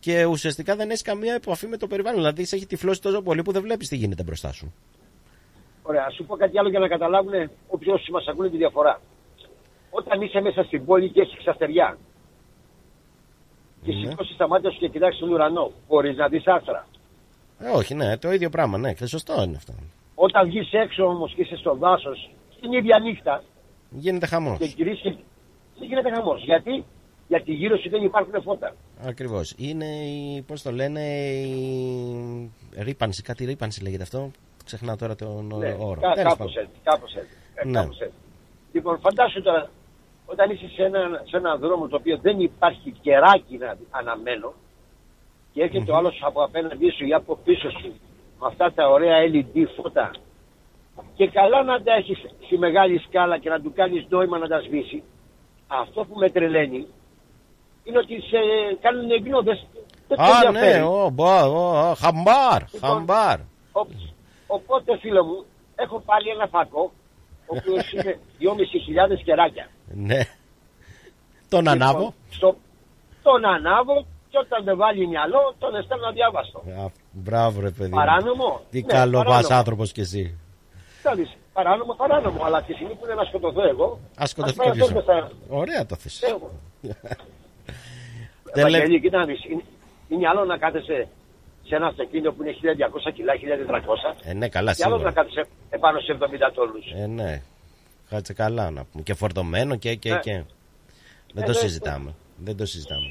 και ουσιαστικά δεν έχεις καμία επαφή με το περιβάλλον. Δηλαδή, σε έχει τυφλώσει τόσο πολύ που δεν βλέπεις τι γίνεται μπροστά σου. Ωραία, ας σου πω κάτι άλλο για να καταλάβουν όποιοι όσοι μας ακούνε τη διαφορά. Όταν είσαι μέσα στην πόλη και έχεις ξαστεριά και Ναι. σηκώσεις τα μάτια σου και κοιτάξεις τον ουρανό, μπορείς να δεις άστρα. Ε, όχι, ναι, το ίδιο πράγμα, ναι, και σωστό είναι αυτό. Όταν βγεις έξω όμως και είσαι στο δάσο, την ίδια νύχτα Γίνεται χαμός. και γυρίσεις, δεν γίνεται χαμός. Γιατί; Γιατί γύρω σου δεν υπάρχουν φώτα. Ακριβώς. Είναι η. Πώς το λένε, η. Ρήπανση, κάτι ρήπανση λέγεται αυτό. Ξεχνάω τώρα τον Ναι, όρο. κά, Τέλος κάπως πάντων. έτσι, κάπως έτσι. Ε, Ναι. κάπως έτσι. Λοιπόν, φαντάσου τώρα, όταν είσαι σε ένα, σε ένα δρόμο το οποίο δεν υπάρχει κεράκι να αναμένω και έρχεται ο άλλος από απέναντί σου ή από πίσω σου με αυτά τα ωραία LED φώτα και καλά να τα έχεις στη μεγάλη σκάλα και να του κάνεις νόημα να τα σβήσει αυτό που με τρελαίνει είναι ότι σε κάνουν εγγνώδες δεν σε Α, ναι, ενδιαφέρει. ο, μπα, ο, ο, χαμπάρ, Λοιπόν, χαμπάρ. Ο- Οπότε, φίλο μου, έχω πάλι ένα φακό, ο οποίος είναι 2.500 κεράκια. Ναι. Τον ανάβω. Λοιπόν, στο, τον ανάβω και όταν δεν βάλει μυαλό, τον αισθάνομαι αδιάβαστο. Α, Μπράβο, ρε παιδί. μου. Παράνομο. Τι Ναι, καλό παράνομο. πα άνθρωπος κι εσύ. Θα δεις, παράνομο, παράνομο. Αλλά τη στιγμή που είναι να σκοτωθώ εγώ. Α σκοτωθεί ας κι πάρω εσύ. θα- Ωραία το θες. Εγώ. Δεν λέ- Ευαγγελή, κοίτα να δεις, είναι, είναι άλλο να κάθεσαι σε ένα αυτοκίνητο που είναι 1200 κιλά, 1400. Ε, ναι, καλά, και άλλος να σίγουρα. κάθεσαι επάνω σε 70 τόνους. Ε, ναι. Κάτσε καλά να πούμε. Και φορτωμένο και και Ναι. και. Δεν Ε, το ναι, συζητάμε. Δεν το συζητάμε.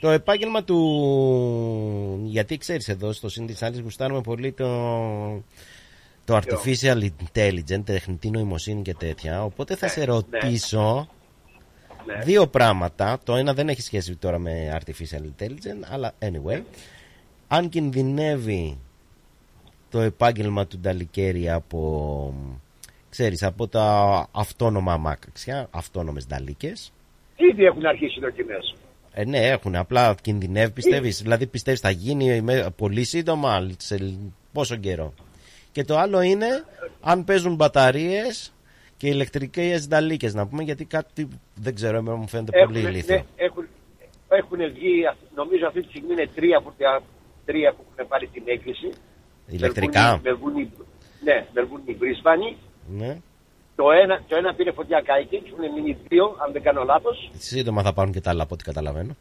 Το επάγγελμα του. Γιατί ξέρεις εδώ στο Συν της Άλλη γουστάρουμε πολύ το. Το artificial intelligence, τεχνητή νοημοσύνη και τέτοια. Οπότε θα σε ρωτήσω Ναι. δύο πράγματα. Το ένα δεν έχει σχέση τώρα με artificial intelligence, αλλά anyway. Αν κινδυνεύει το επάγγελμα του Νταλικέρη από, ξέρεις, από τα αυτόνομα αμάξια, αυτόνομες νταλίκες. Ήδη έχουν αρχίσει οι δοκιμές. Ε, ναι, έχουν. Απλά κινδυνεύει, πιστεύεις. Δηλαδή, πιστεύεις θα γίνει με- πολύ σύντομα, σε πόσο καιρό. Και το άλλο είναι αν παίζουν μπαταρίες και ηλεκτρικές νταλίκες, να πούμε, γιατί κάτι δεν ξέρω, εμένα μου φαίνεται πολύ Έχουν, ηλίθιο. ναι, έχουν, έχουν βγει, νομίζω αυτή τη στιγμή είναι τρία που, τα- τρία που έχουν πάρει την έκκληση. Ηλεκτρικά; Μελβούνι, ναι, Μελβούνι Μπρίσβανη. Ναι. Το ένα, το ένα πήρε φωτιά κάηκε, έχουν μείνει δύο, αν δεν κάνω λάθος. Σύντομα θα πάρουν και τα άλλα από ό,τι καταλαβαίνω.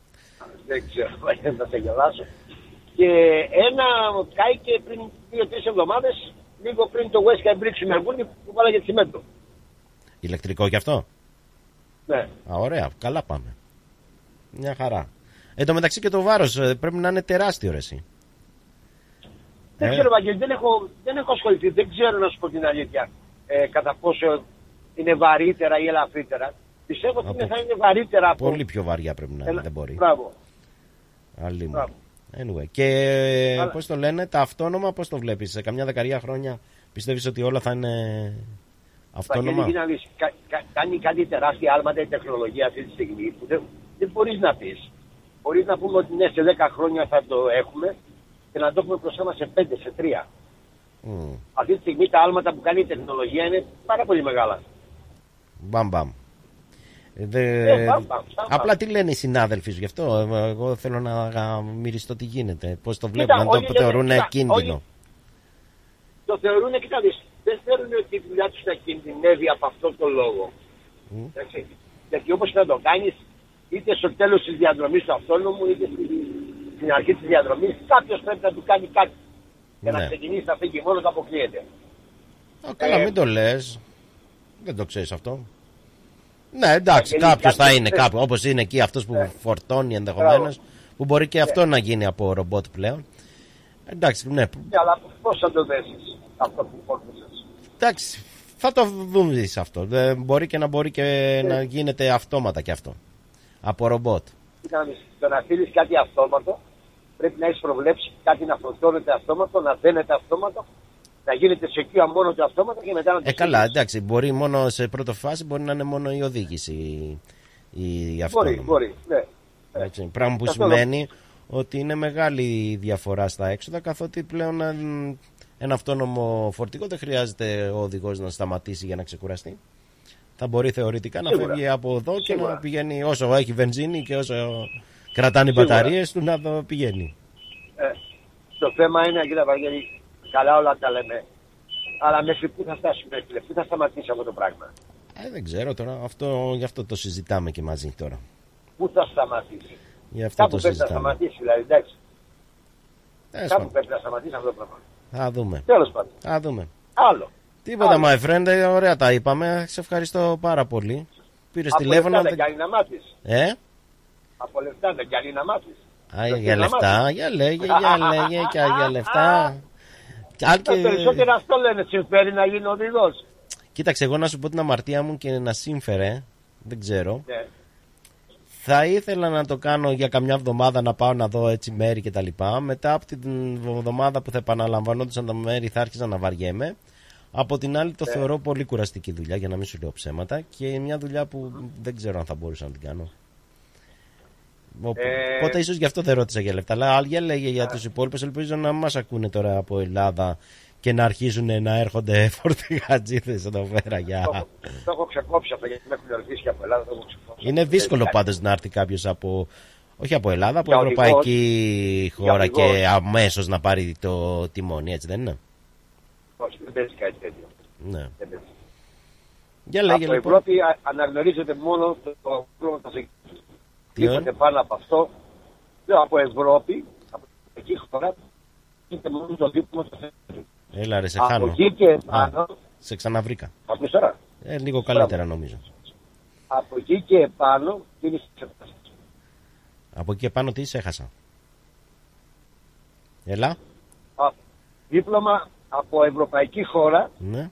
Δεν ξέρω, θα σε γελάσω. Και ένα κάηκε πριν δύο-τρεις εβδομάδες, λίγο πριν το West Ham Bridge Μελβούνι που βάλαγε τσιμέντο. Ηλεκτρικό κι αυτό; Ναι. Α, ωραία, καλά πάμε. Μια χαρά. Εν τω μεταξύ και το βάρος ε, πρέπει να είναι τεράστιο ρε εσύ. Δεν Ε. ξέρω, Βαγγέλη, δεν έχω, δεν έχω ασχοληθεί. Δεν ξέρω να σου πω την αλήθεια ε, κατά πόσο είναι βαρύτερα ή ελαφρύτερα. Πιστεύω ότι είναι- θα είναι βαρύτερα από. Πολύ πιο βαριά πρέπει να είναι, Ένα- δεν μπορεί. Μπράβο. Άλλη μου. Μπράβο. Anyway. Και Αλλά- πώς το λένε, τα αυτόνομα πώς το βλέπεις, σε καμιά δεκαετία χρόνια πιστεύεις ότι όλα θα είναι αυτόνομα; Βαγγέλη, να δεις, κα, κα, κάνει κάτι τεράστια άλματα η τεχνολογία αυτή τη στιγμή που δεν, δεν μπορείς να πεις. Μπορείς να πούμε ότι ναι, σε 10 χρόνια θα το έχουμε και να το έχουμε μπροστά μας σε 5, σε 3. Μμ. Αυτή τη στιγμή τα άλματα που κάνει η τεχνολογία είναι πάρα πολύ μεγάλα. Μπαμ μπαμ. Ε, δε- Ε, μπαμ, μπαμ, μπαμ, μπαμ. Απλά τι λένε οι συνάδελφοι σου γι' αυτό; ε, Εγώ θέλω να α, μυριστώ τι γίνεται. Πώς το Κοίτα, βλέπουν, αν όλοι το λένε, θεωρούν κοίτα, κίνδυνο. όλοι- Το θεωρούν, κοίτα δεις, δεν θέλουν ότι η δουλειά τους να κινδυνεύει από αυτόν τον λόγο. Εντάξει. Γιατί όπως και να το κάνεις, είτε στο τέλος της διαδρομής του αυτόνομου, είτε στη- στην αρχή της διαδρομής, κάποιος πρέπει να του κάνει κάτι. Για να Ναι. ξεκινήσει να φύγει μόνος του αποκλείεται. Α, καλά, Ε, μην το λες. Δεν το ξέρεις αυτό. Ναι, εντάξει, Ε, κάποιος κάποιος θα είναι θέλει. κάπου. Όπως είναι εκεί αυτός που φορτώνει ενδεχομένως. Μπράβο. Που μπορεί και αυτό να γίνει από ρομπότ πλέον. Εντάξει, ναι. Ναι, αλλά πώς θα το δέσεις αυτό που φόρτωσες; Εντάξει, θα το δούμε σε αυτό. Δεν μπορεί και να μπορεί και Ναι. να γίνεται αυτόματα και αυτό. Από ρομπότ. Κοίτα να δεις, το να στείλεις κάτι αυτόματο, πρέπει να έχεις προβλέψει κάτι να φορτώνεται αυτόματο, να δένεται αυτόματο, να γίνεται σε κύα μόνο το αυτόματα και μετά να το Ε, καλά, στείλεις. εντάξει, μπορεί μόνο σε πρώτη φάση μπορεί να είναι μόνο η οδήγηση η Μπορεί, αυτόνομη. μπορεί, ναι. Έτσι, πράγμα που Αυτό σημαίνει ότι είναι μεγάλη η διαφορά στα έξοδα καθότι πλέον ε, ένα αυτόνομο φορτηγό δεν χρειάζεται ο οδηγός να σταματήσει για να ξεκουραστεί. Θα μπορεί θεωρητικά να Σίγουρα. φεύγει από εδώ και Σίγουρα. να πηγαίνει όσο έχει βενζίνη και όσο κρατάνε οι Σίγουρα. μπαταρίες του να το πηγαίνει. Ε, το θέμα είναι, κοίτα Βαγγέλη, καλά όλα τα λέμε. Αλλά μέχρι πού θα φτάσουμε, φίλε, πού θα σταματήσει αυτό το πράγμα; Ε, δεν ξέρω τώρα, αυτό, γι' αυτό το συζητάμε και μαζί τώρα. Πού θα σταματήσει; Γι' αυτό Κάπου το πρέπει να συζητάμε. σταματήσει, δηλαδή, εντάξει. Τέλος Κάπου πάντων. πρέπει να σταματήσει αυτό το πράγμα. Θα δούμε. Τέλος πάντων. Θα δούμε. Άλλο. Τίποτα, Άλλο. my friend, ε, ωραία τα είπαμε. Σε ευχαριστώ πάρα πολύ. Πήρες Από τηλέφωνο. λεφτά δεν- δεν κάνει να μάθεις. Ε, Από λεφτά δεν κάνει να μάθεις. Α, Δεν για θέλει να λεφτά, μάθεις. για λέγε, για λέγε και για λεφτά. Και αν Τα και- περισσότερα αυτό λένε, συμφέρει να γίνει οδηγός. Κοίταξε, εγώ να σου πω την αμαρτία μου και να σύμφερε, δεν ξέρω. Ναι. Θα ήθελα να το κάνω για καμιά εβδομάδα να πάω να δω έτσι μέρη και τα λοιπά. Μετά από την εβδομάδα που θα επαναλαμβανόντουσαν τα μέρη θα άρχισα να βαριέμαι. Από την άλλη το Ναι. θεωρώ πολύ κουραστική δουλειά για να μην σου λέω ψέματα και μια δουλειά που δεν ξέρω αν θα μπορούσα να την κάνω. Οπ- Ε, Οπότε ίσως γι' αυτό δεν ρώτησα για λεφτά. Αλλά για λέγε για τους υπόλοιπους, ελπίζω να μας ακούνε τώρα από Ελλάδα και να αρχίσουν να έρχονται φορτηγατζίδες εδώ πέρα για. Το έχω ξεκόψει αυτό γιατί με έχουν ρωτήσει και από Ελλάδα. Το έχω ξεκόψει. Είναι δύσκολο Δεν πάντως να έρθει κάποιος από. Όχι από Ελλάδα, από Για ευρωπαϊκή οδηγός. χώρα Για οδηγός. και αμέσως να πάρει το τιμόνι, έτσι δεν είναι; Όχι, δεν παίζει κάτι τέτοιο. Ναι. Δεν παίζει. Για λέγε από λοιπόν. Ευρώπη α- αναγνωρίζεται μόνο το το πρόβλημα των Τι Τίποτε ωραία. πάνω από αυτό. Λέω από Ευρώπη, από εκεί χώρα, είναι μόνο το δίπλωμα του Θεού. Έλα ρε, σε Από χάνω. εκεί και Α, πάνω, σε ξαναβρήκα. ακούς τώρα, Ε, λίγο καλύτερα νομίζω. από εκεί και επάνω είναι στις εξετάσεις. Από εκεί επάνω τι σε έχασα. Έλα. Α, Δίπλωμα από ευρωπαϊκή χώρα, Ναι.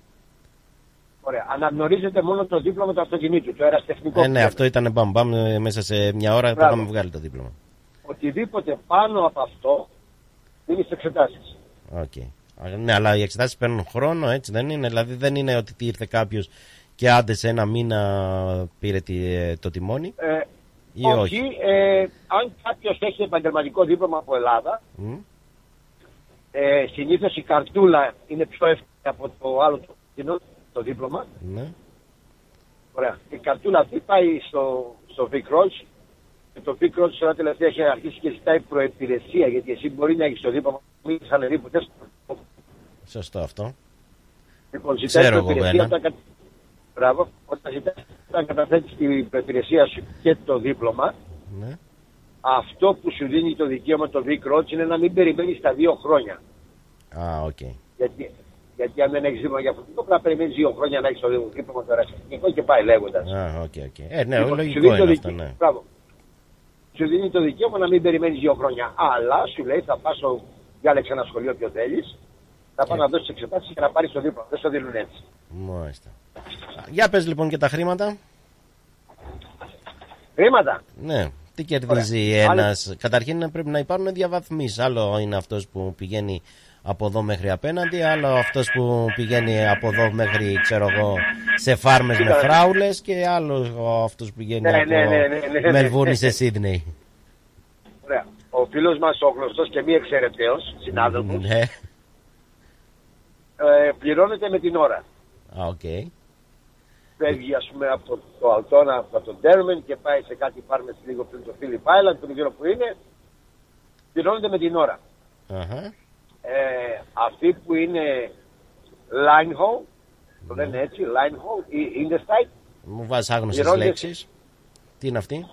ωραία, αναγνωρίζεται μόνο το δίπλωμα του αυτοκινήτου, το ερασιτεχνικό. Ε, που ναι, λέμε. αυτό ήταν μπαμ μπαμ ε, μέσα σε μια ώρα που Μπράβο. είχαμε βγάλει το δίπλωμα. Οτιδήποτε πάνω από αυτό είναι στις εξετάσεις. Οκ. Α, Ναι, αλλά οι εξετάσεις παίρνουν χρόνο, έτσι δεν είναι; Δηλαδή δεν είναι ότι ήρθε κάποιος και άντε σε ένα μήνα πήρε τη- ε, το τιμόνι. Ε, Ή όχι, όχι. ε, αν κάποιος έχει επαγγελματικό δίπλωμα από Ελλάδα, Μμ. Ε, συνήθως η καρτούλα είναι πιο εύκολη από το άλλο το, κοινό, το δίπλωμα. Ναι. Ωραία. Η καρτούλα αυτή πάει στο, στο Vic Rolls και το Vic Rolls τώρα τελευταία έχει αρχίσει και ζητάει προεπηρεσία γιατί εσύ μπορεί να έχεις το δίπλωμα μην είσαι ανεβεί ποτέ στο Σωστό αυτό. Λοιπόν, ζητάει Ξέρω εγώ προϋπηρεσία ένα. όταν, κα... Μπράβο, όταν, ζητάς, όταν καταθέτεις την προϋπηρεσία σου και το δίπλωμα, Ναι. Αυτό που σου δίνει το δικαίωμα το Vic Roads είναι να μην περιμένεις τα δύο χρόνια. Α, οκ. Γιατί, γιατί αν δεν έχεις δίπλωμα για αυτό, πρέπει να περιμένεις δύο χρόνια να έχεις το δίπλωμα το ερασιτεχνικό και πάει λέγοντας. Α, οκ, οκ. Ε, ναι, Λοιπόν, σου λογικό δίνει το είναι δικαι- αυτό, ναι. Μπράβο. Σου δίνει το δικαίωμα να μην περιμένεις δύο χρόνια. Αλλά σου λέει θα πας στο... Διάλεξε ένα σχολείο ποιο θέλεις, θα πας να δώσεις εξετάσεις και να πάρεις το δίπλωμα. Δεν στο δίνουν έτσι. Μάλιστα. Για πες λοιπόν και τα χρήματα. Χρήματα. Ναι. Τι κερδίζει Ωραία. ένας; Καταρχήν πρέπει να υπάρχουν διαβαθμίσεις. Άλλο είναι αυτός που πηγαίνει από εδώ μέχρι απέναντι, άλλο αυτός που πηγαίνει από εδώ μέχρι, ξέρω εγώ, σε φάρμες με Κοίτα, φράουλες και άλλο αυτός που πηγαίνει Ναι, από ναι, ναι, ναι, ναι, ναι. Μελβούρνη σε Σίδνεϊ. Ωραία. Ο φίλος μας ο γνωστός και μη εξαιρετέος συνάδελφος Ναι. ε, πληρώνεται με την ώρα. Α, οκ. Φεύγει ας πούμε από το Αλτόνα, από το Derrimut και πάει σε κάτι φάρμες λίγο πριν το Philip Island, που δεν ξέρω που είναι. Πληρώνεται με την ώρα. Αχα. Ε, αυτοί που είναι line haul, το λένε έτσι, line haul ή interstate, Μου βάζεις άγνωστες Πληρώνεται- λέξεις. Τι είναι αυτή.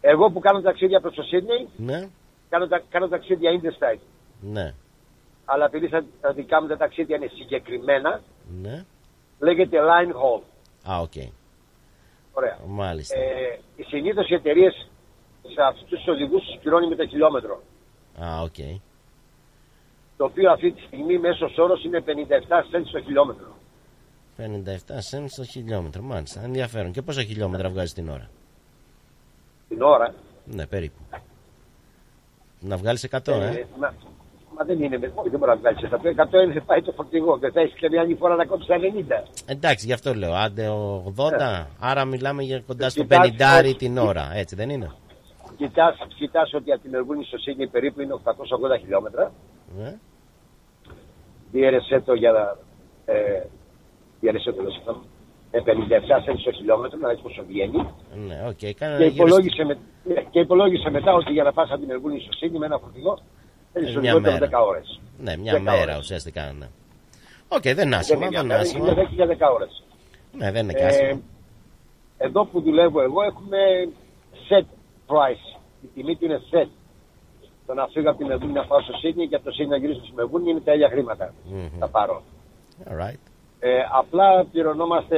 εγώ που κάνω ταξίδια προς το Sydney, Ναι. κάνω, τα, κάνω ταξίδια interstate. Ναι. Αλλά επειδή στα- τα δικά μου τα ταξίδια είναι συγκεκριμένα, Ναι. Λέγεται line haul. Α, οκ. Ωραία. Μάλιστα. Ε, οι συνήθως οι εταιρείες σε αυτούς τους οδηγούς τους πληρώνει με το χιλιόμετρο. Α, οκ. Το οποίο αυτή τη στιγμή μέσος όρος είναι 57 cents το χιλιόμετρο. 57 cents το χιλιόμετρο. Μάλιστα. Ενδιαφέρον. Και πόσα χιλιόμετρα βγάζει την ώρα; Την ώρα. Ναι, περίπου. Να βγάλεις 100, ε. Ε, μα, μα δεν είναι, όχι δεν μπορεί να βγάλεις στα 100 είναι πάει το φορτηγό και θα έχεις και μια άλλη φορά να κόψεις τα 90. Εντάξει, γι' αυτό λέω. Άντε 80, άρα μιλάμε για κοντά στο Κοιτάξτε, 50 όχι. την ώρα. Έτσι δεν είναι; Κοιτάς, κοιτάς ότι από την Μελβούνι στο Σίδνεϊ περίπου είναι 880 χιλιόμετρα. Ε; Διαίρεσέ το για. Ε, διαίρεσέ το, συγγνώμη, με 57 cents το χιλιόμετρο, να δεις πόσο βγαίνει. Ναι, οκ. Κάνε Και γύρω υπολόγισε, με, και υπολόγισε μετά ότι για να πας από την Μελβούρνη στο Σίδνεϊ με ένα φορτηγό Θέλει μια λιγότερο μέρα. 10 ώρες. Ναι, μια 10 μέρα ώρες. ουσιαστικά. Ναι. Οκ, δεν είναι άσχημα, είναι δεν μια είναι μέρα, άσχημα. είναι 10 για 10 ώρες. Ναι, δεν είναι και Ε, άσχημα. εδώ που δουλεύω εγώ έχουμε set price. Η τιμή του είναι set. Το να φύγω από τη Μεβούνη να πάω στο Σίδνη και από το Σίδνη να γυρίσω στη Μεβούνη είναι τα ίδια χρήματα. Μμμ. Θα πάρω. Alright. Ε, απλά πληρωνόμαστε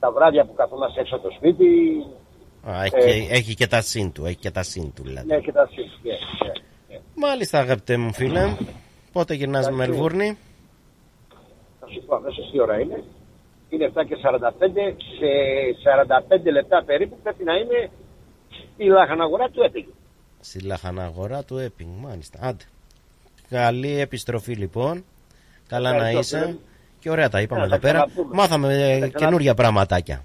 τα βράδια που καθόμαστε έξω από το σπίτι. Α, έχει, Ε, και- έχει και τα συν του, έχει και τα συν του δηλαδή. Ναι, και τα σύν. Ναι, ναι. Μάλιστα αγαπητέ μου φίλε, πότε γυρνάς με Εντάξει. Μελβούρνη; Θα σου πω αμέσως τι ώρα είναι. Είναι 7 και 45. Σε 45 λεπτά περίπου πρέπει να είμαι στη λαχαναγορά του Έπιγη. Στη λαχαναγορά του Έπινγκ, μάλιστα. Άντε. Καλή επιστροφή λοιπόν. Καλά να Ευχαριστώ, είσαι. φίλε. Και ωραία τα είπαμε Να εδώ τα πέρα. ξαναπούμε. Μάθαμε ε, ξανα- καινούργια πραγματάκια.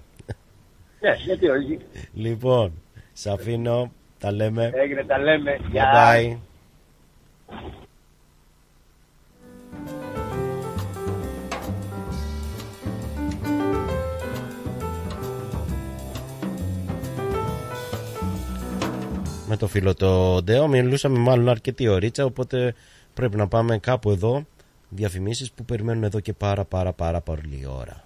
Ναι, γιατί όχι. Λοιπόν, σε αφήνω. Τα λέμε. Έγινε, τα λέμε. Bye Γεια. bye. Με το φίλο το Ντέο μιλούσαμε μάλλον αρκετή ωρίτσα οπότε πρέπει να πάμε κάπου εδώ διαφημίσεις που περιμένουν εδώ και πάρα πάρα πάρα πολύ ώρα.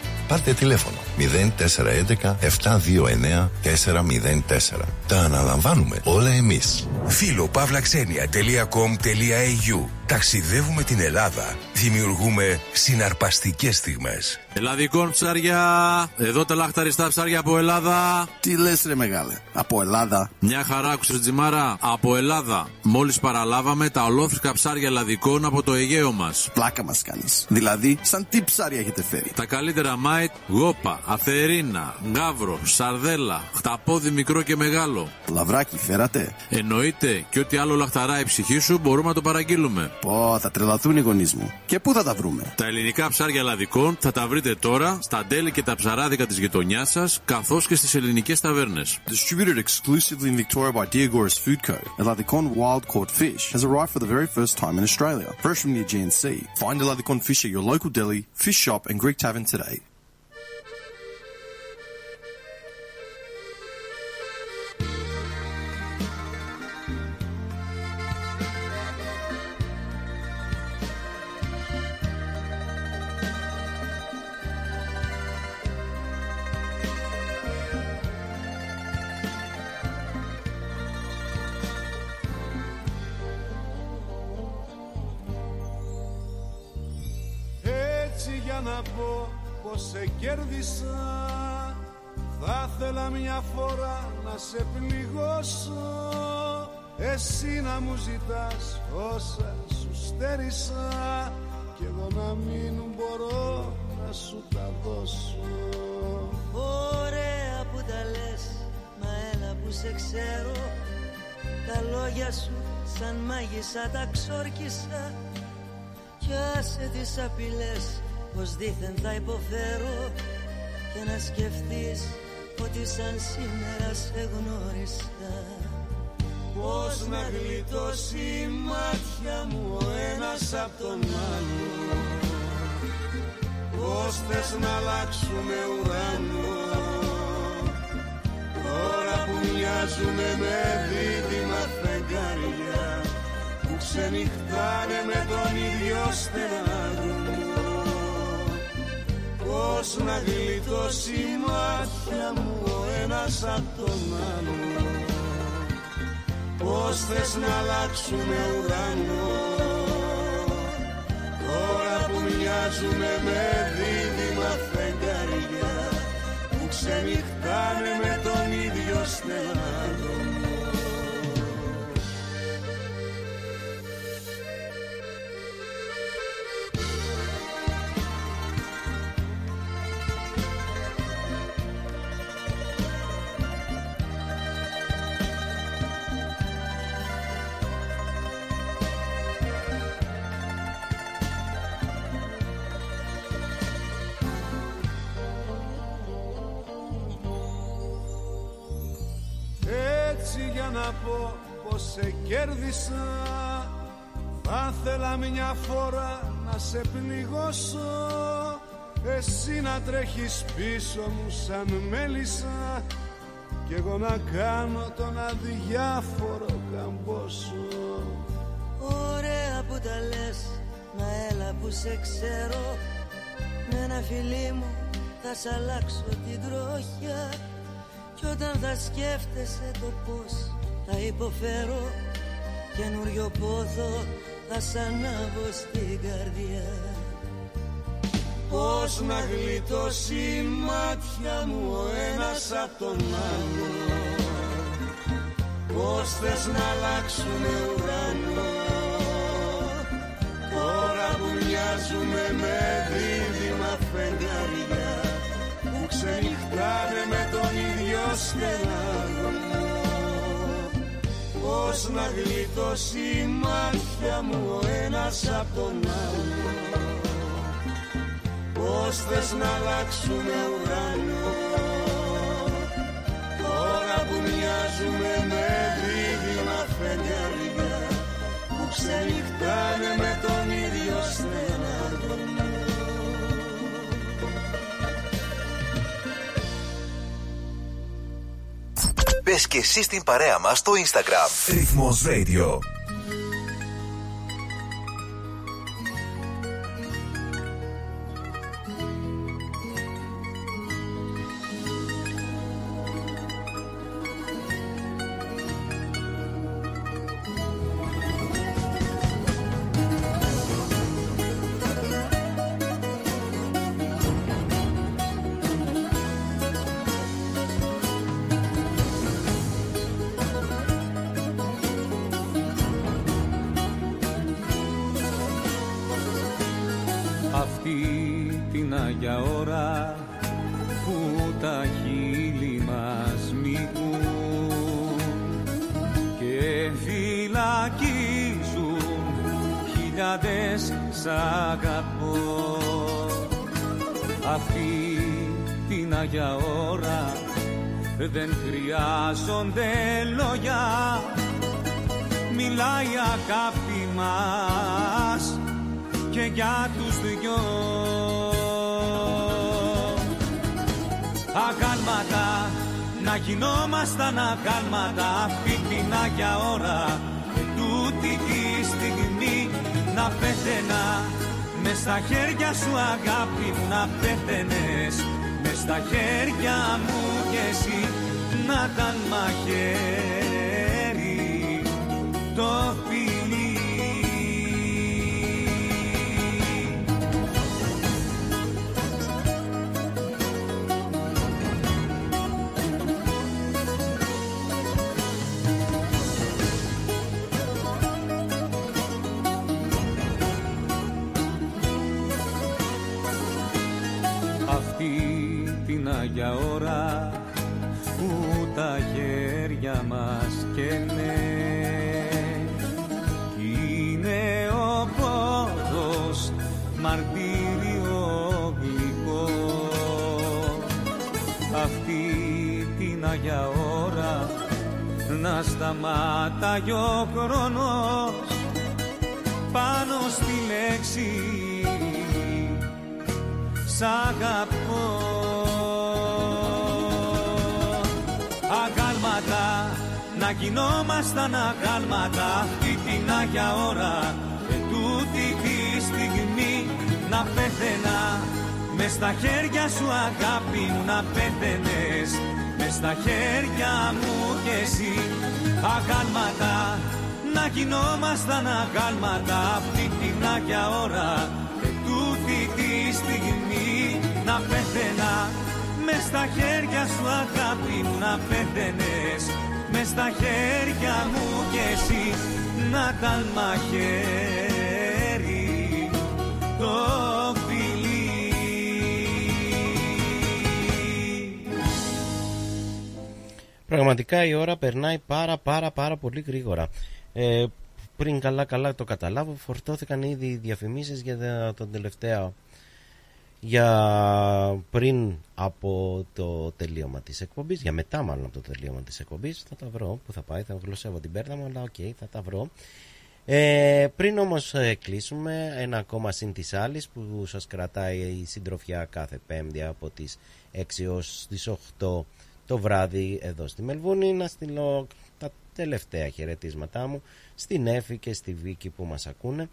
Πάρτε τηλέφωνο 0411 729 404. Τα αναλαμβάνουμε όλα εμείς. Φίλο παύλαξενια.com.au Ταξιδεύουμε την Ελλάδα. Δημιουργούμε συναρπαστικές στιγμές. Ελλαδικών ψάρια. Εδώ τα λαχταριστά ψάρια από Ελλάδα. Τι λες ρε μεγάλε, από Ελλάδα. Μια χαρά άκουσες Τζιμάρα. Από Ελλάδα. Μόλις παραλάβαμε τα ολόφρεσκα ψάρια ελλαδικών από το Αιγαίο μας. Πλάκα μας κάνεις. Δηλαδή, σαν τι ψάρια έχετε φέρει; Τα καλύτερα mate, γόπα, αθερίνα, γάβρο, σαρδέλα, χταπόδι μικρό και μεγάλο. Λαβράκι φέρατε. Εννοείται και ό,τι άλλο λαχταρά η ψυχή σου μπορούμε να το παραγγείλουμε. Πω, θα τρελαθούν οι γονείς μου. Και πού θα τα βρούμε; Τα ελληνικά ψάρια ελλαδικών θα τα βρείτε τώρα στα deli και τα ψαράδικα της γειτονιάς σας καθώς και στις ελληνικές ταβέρνες. Distributed exclusively in Victoria by Diagoras Food Co. Eladicon wild caught fish has arrived for the very first time in Australia, fresh from the Aegean Sea. Find Eladicon fish at your local deli, fish shop, and Greek tavern today. Να πω πως σε κέρδισα. Θα ήθελα μια φορά να σε πληγώσω. Εσύ να μου ζητάς όσα σου στέρισα. Κι εγώ να μην μπορώ να σου τα δώσω. Ωραία που τα λες, μα έλα που σε ξέρω. Τα λόγια σου σαν μάγισσα τα ξόρκισα. Κι άσε τις απειλές πως δήθεν θα υποφέρω Και να σκεφτείς ότι σαν σήμερα σε γνώρισα. Πώς να γλιτώσει η μάτια μου ο ένας απ' τον άλλο. Πώς θες να αλλάξουμε ουρανό Τώρα που μοιάζουμε με δίδυμα φεγγάρια Που ξενυχτάνε με τον ίδιο στενάγωνο Πώς να γλιτώσει η μάτια μου ο ένας απ' τον άλλο. Πώς θες να αλλάξουμε ουρανό; Τώρα που μοιάζουμε με δίδυμα φεγγάρια Που ξενυχτάνε με τον ίδιο στενάγωνο να πω πως σε κέρδισα. Θα ήθελα μια φορά να σε πληγώσω. Εσύ να τρέχεις πίσω μου σαν μέλισσα. Κι εγώ να κάνω τον αδιάφορο καμπόσο Ωραία που τα λες Μα έλα που σε ξέρω. Με ένα φιλί μου θα σ' αλλάξω την τροχιά. Κι όταν θα σκέφτεσαι το πως θα υποφέρω Καινούριο πόθο θα σ' ανάβω στην καρδιά. Πώς να γλιτώσει η μάτια μου ο ένας απ' τον άλλο. Πώς θες να αλλάξουμε ουρανό. Τώρα που μοιάζουμε με δίδυμα φεγγάρια Που ξενυχτάνε με τον ίδιο στεναγμό Πώς να γλιτώσει η μάτια μου ο ένας απ' τον άλλο. Πώς θες να αλλάξουμε ουρανό. Τώρα που μοιάζουμε με δίδυμα φεγγάρια Που ξενυχτάνε με τον Μπες και εσύ στην παρέα μας στο Instagram. Ρυθμός Radio. Την Άγια ώρα. Δεν χρειάζονται λόγια. Μιλάει η αγάπη μας και για τους δυο. Αγάλματα, να γινόμασταν αγάλματα. Αυτή την Άγια ώρα και τούτη τη στιγμή. Να πέθαινα με στα χέρια σου αγάπη μου να πέθαινες. με στα χέρια μου και εσύ να ήταν μαχαίρι. Το γινόμασταν αγάλματα αυτή την Άγια ώρα. Και τούτη τη στιγμή να πέθαινα. Μες στα χέρια σου αγάπη μου να πέθαινες. Μες στα χέρια μου και εσύ αγάλματα. Να γινόμασταν αγάλματα αυτή την Άγια ώρα. Και τούτη τη στιγμή να πέθαινα. Μες στα χέρια σου αγάπη μου να πέθαινες μες στα χέρια μου και εσύ να ήταν μαχαίρι το φιλί Πραγματικά η ώρα περνάει πάρα πάρα πάρα πολύ γρήγορα. Ε, πριν καλά καλά το καταλάβω φορτώθηκαν ήδη οι διαφημίσεις για τα- τον τελευταίο για πριν από το τελείωμα της εκπομπής, για μετά μάλλον από το τελείωμα της εκπομπής, θα τα βρω. Που θα πάει, θα γλωσσεύω την πέρτα μου, αλλά οκ, θα τα βρω. Ε, πριν όμως ε, κλείσουμε ένα ακόμα Συν Τοις Άλλοις που σας κρατάει συντροφιά κάθε Πέμπτη από τις 6 έως τις 8 το βράδυ εδώ στη Μελβούρνη. Να στείλω τα τελευταία χαιρετίσματά μου στην Έφη και στη Βίκη που μας ακούνε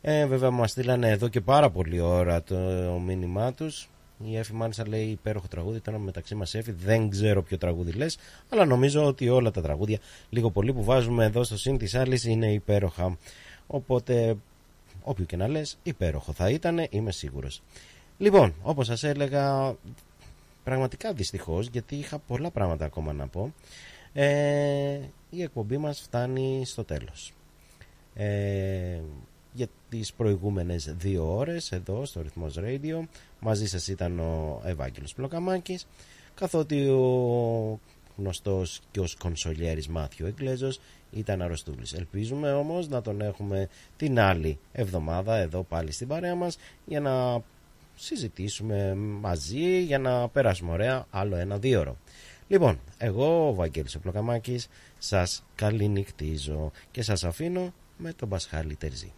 ε, βέβαια μας στείλανε εδώ και πάρα πολλή ώρα το μήνυμά τους. Η Εφη μάλιστα λέει υπέροχο τραγούδι τώρα μεταξύ μας Εφη δεν ξέρω ποιο τραγούδι λες αλλά νομίζω ότι όλα τα τραγούδια λίγο πολύ που βάζουμε εδώ στο συν της άλλης είναι υπέροχα. Οπότε όποιο και να λες υπέροχο θα ήταν είμαι σίγουρος. Λοιπόν όπως σας έλεγα πραγματικά δυστυχώς γιατί είχα πολλά πράγματα ακόμα να πω ε, η εκπομπή μας φτάνει στο τέλος. Ε, για τις προηγούμενες δύο ώρες εδώ στο Ρυθμός Radio μαζί σας ήταν ο Ευάγγελος Πλοκαμάκης καθότι ο γνωστός και ως κονσολιέρης Μάθιο Εγκλέζος ήταν αρρωστούλης. Ελπίζουμε όμως να τον έχουμε την άλλη εβδομάδα εδώ πάλι στην παρέα μας για να συζητήσουμε μαζί για να περάσουμε ωραία άλλο ένα δύο ώρο. Λοιπόν, εγώ ο Βαγγέλης ο Πλοκαμάκης σας καληνυχτίζω και σας αφήνω με τον Πασχάλη Τερζή.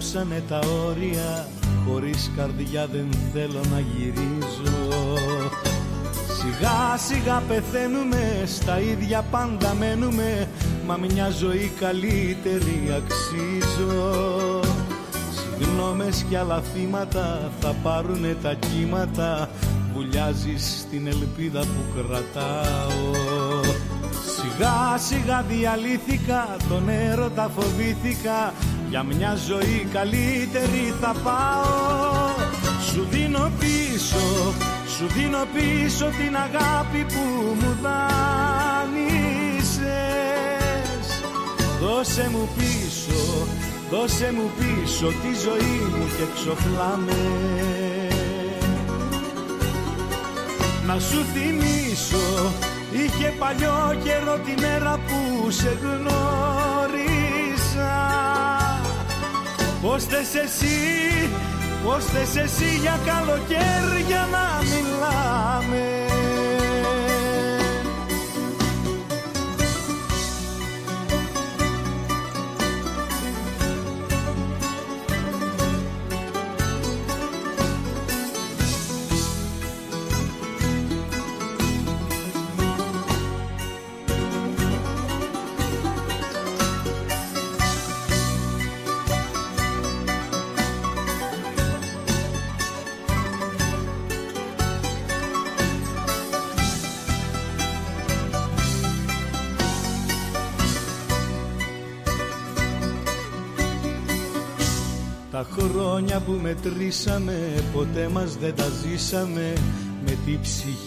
Στενέψανε τα όρια Χωρίς καρδιά δεν θέλω να γυρίζω. Σιγά σιγά πεθαίνουμε, στα ίδια πάντα μένουμε Μα μια ζωή καλύτερη αξίζω. Συγγνώμες κι άλλα θύματα θα πάρουνε τα κύματα Βουλιάζεις την ελπίδα που κρατάω. Σιγά σιγά διαλύθηκα, τον έρωτα φοβήθηκα Για μια ζωή καλύτερη θα πάω. Σου δίνω πίσω, σου δίνω πίσω την αγάπη που μου δάνεισες. Δώσε μου πίσω, δώσε μου πίσω τη ζωή μου και ξοφλάμε Να σου θυμίσω Είχε παλιό καιρό τη μέρα που σε γνώρισα Πώς θες εσύ, πώς θες εσύ για καλοκαίρια να μιλάμε; Που μετρήσαμε ποτέ μας δεν τα ζήσαμε. Με τη ψυχή